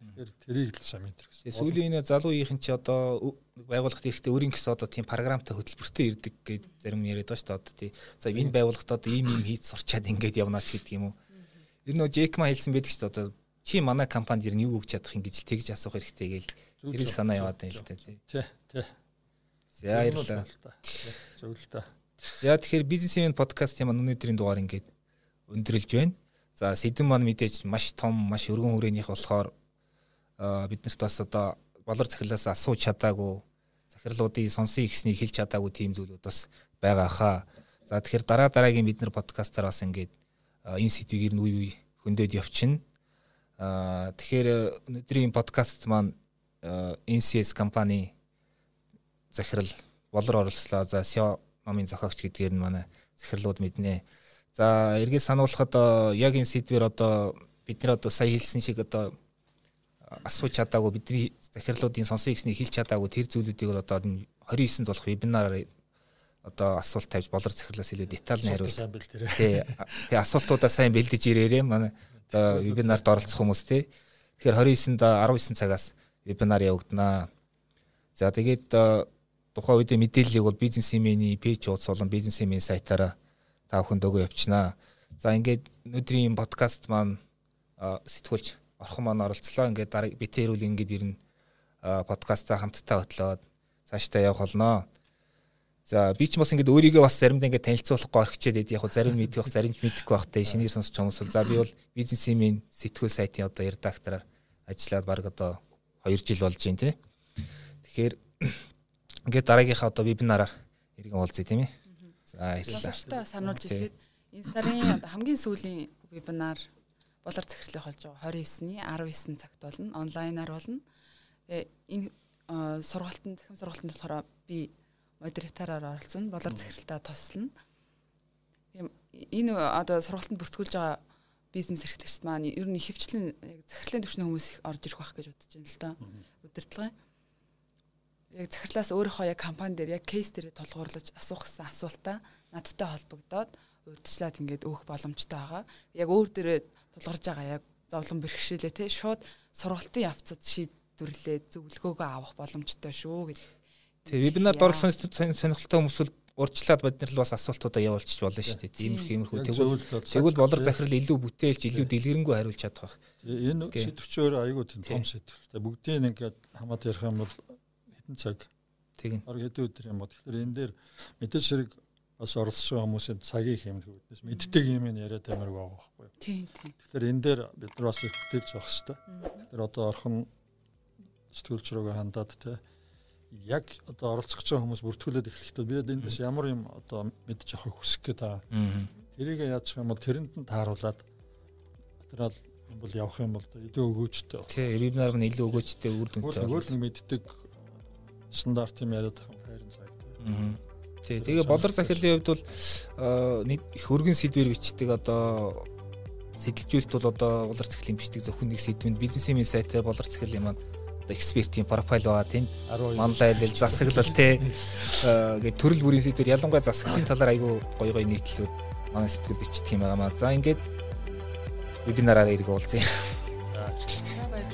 юм л да. Тэгэхээр тэрийг л сайн мэдэрх гэсэн. Сүүлийн энэ залуу үеийн чи одоо байгууллагт ирэхдээ өөрийн гэсэн одоо тийм програмтай хөтөлбөртэй ирдэг гэж зарим яриад байгаа шүү дээ. Одоо тий. За энэ байгууллагт одоо ийм ийм хийж сурчаад ингээд явнаа ч гэдэг юм уу. Ер нь Джекма хэлсэн байдаг шүү дээ. Одоо чи манай компанид ер нь юу өгч чадах юм гэж тэгж асуух хэрэгтэй гээл Тэр санаа яваад байна л да тий. Тий, тий. За баярлалаа. Зөв л та. За тэгэхээр бизнесмен подкастын маань өнөөдрийн дугаар ингээд өндөрлж байна. За сэдэн маань мэдээж маш том, маш өргөн хүрээнийх болохоор биднэрт бас одоо болор захирлаас асууж чадаагүй захирлуудын сонсон ихснийг хэлж чадаагүй тийм зүйлүүд бас байгаа хаа. За тэгэхээр дараа дараагийн бид нар подкастаар бас ингээд энэ сэдвийг нь үе үе хөндөд явчихна. Аа тэгэхээр өнөөдрийн подкаст маань NCS компани захирал болор оролцлоо. За SEO номын зохиогч гэдгээр нь манай захирлууд мэднэ. За эргээд сануулхад яг энэ сэдвэр одоо бид нар одоо сая хэлсэн шиг одоо асууж чадаагүй бидний захирлуудын сонсон ихснийг хэлж чадаагүй тэр зүйлүүдийг бол одоо 29-нд болох вебинараар одоо асуулт тавьж болор захирлаас илүү детальны хариулт. Тий. Тэгээ асуултуудаа сайн бэлдэж ирээрээ манай одоо вебинарт оролцох хүмүүс тий. Тэгэхээр 29-нд 19 цагаас вебинар явагдана. За тэгээд тухайн үедээ мэдээллийг бол бизнесмений пэйж ууц болон бизнесмен сайтаараа та бүхэнд өгөө явуулчихнаа. За ингээд өнөөдрийн подкаст маань сэтгүүлч орхон маань оролцлоо. Ингээд дараа битэрүүл ингээд ирнэ подкастаа хамтдаа хөтлөөд цаашдаа явах болно. За би ч бас ингээд өөрийгөө бас заримдаа ингээд танилцуулахгүй орхичээд байд. Яг хөө зарим мэдэх бах, зарим ч мэдэхгүй бах те шинээр сонсч хүмүүс бол за би бол бизнесийн сэтгүүл сайтын одоо редактораар ажиллаад баг одоо 2 жил болж байна те. Тэгэхээр ингээд дараагийнхаа одоо вебинараар иргэн уулзъя тийм ээ. Сонсогчтой сануулж хэлгээд энэ сарын одоо хамгийн сүүлийн вебинар болор захирлах болж байгаа 29-ний 19 цагт болно. Онлайнаар болно. Тэгээ энэ сургалтанд захим сургалтанд болохоор би модератороор оролцсон. Болор захиралтаа туслана. Тийм энэ одоо сургалтанд бүртгүүлж байгаа бизнес эрхлэгчд маань ер нь хөвчлэн захирлын төвчний хүмүүс их орж ирэх байх гэж бодож байна л да. Удирдлага. Яг захирлаас өөрийнхөө яг компани дээр яг кейс дээр тулгуурлаж асуух гэсэн асуултаа надтай холбогдоод урьдчилаад ингээд өөх боломжтой байгаа. Яг өөр дээрээ тулгарж байгаа яг зовлон бэрхшээлээ те шууд сургалтын явцад шийдвэрлээд зөвлөгөөгөө авах боломжтой шүү гэж Тэгээ вебинард орсон сонирхолтой хүмүүс урьдчилаад бид нар л бас асуултуудаа явуулчих болно шүү дээ. Иймэрхүү иймэрхүү тэгвэл тэгвэл болор захирал илүү бүтээлч илүү дэлгэрэнгүй хариулж чадах байх. Энэ сэтвчээр айгүй тийм том сэтвэлтэй. Бүгдийг ингээд хамаад ярих юм бол хэдэн цаг Тэгин. Бараг хэдэн өдөр юм бод. Тэгэхээр энэ дээр мэдээж хэрэг бас байгаа хүмүүсийн цагийг хэмнэх үүднээс мэддэг юм яриад амар байгаа байхгүй юу. Тийм тийм. Тэгэхээр энэ дээр бид нар бас их бүтээж явах хэрэгтэй. Тэгэхээр одоо орхон сэтгүүлч рүүгээ хандаад те яг одоо оролцох гэж хүмүүс бүртгүүлээд эхлэхдээ бид эндээс ямар юм одоо мэдж авахыг хүсэх гээд байгаа. Тэрийг яаж юм бол тэрэнд нь тааруулаад материал юм бол явах юм бол илүү өгөөжтэй. Тий, вебинар нь илүү өгөөжтэй үр дүнтэй. Өөр нэг мэддэг стандарт юм яриад хайрын цаг. Тий, тэгээ болор захирлын хувьд бол их өргөн сэдвэр бичдэг одоо сэдэлжүүлэлт бол одоо болор захирлын бичдэг зөвхөн нэг сэдвэнд бизнесийн сайтаар болор захирлын маань одоо экспертийн профайл байгаа тийм манлайлал засаглал те ингээд төрөл бүрийн сэдвэр ялангуяа засаглалын талаар айгүй гоё гоё нийтлүүд манай сэтгэл бичдэг юм байгаа маа. За ингээд вебинараар ирэх уулзъя.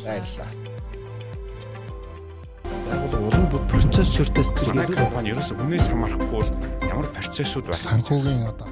Баярлалаа. Байгууллага улам бүр процесс зөртэй сэтгэл манай компани ерөөсө үнээс хамаарахгүй бол ямар процессууд байна? санхүүгийн одоо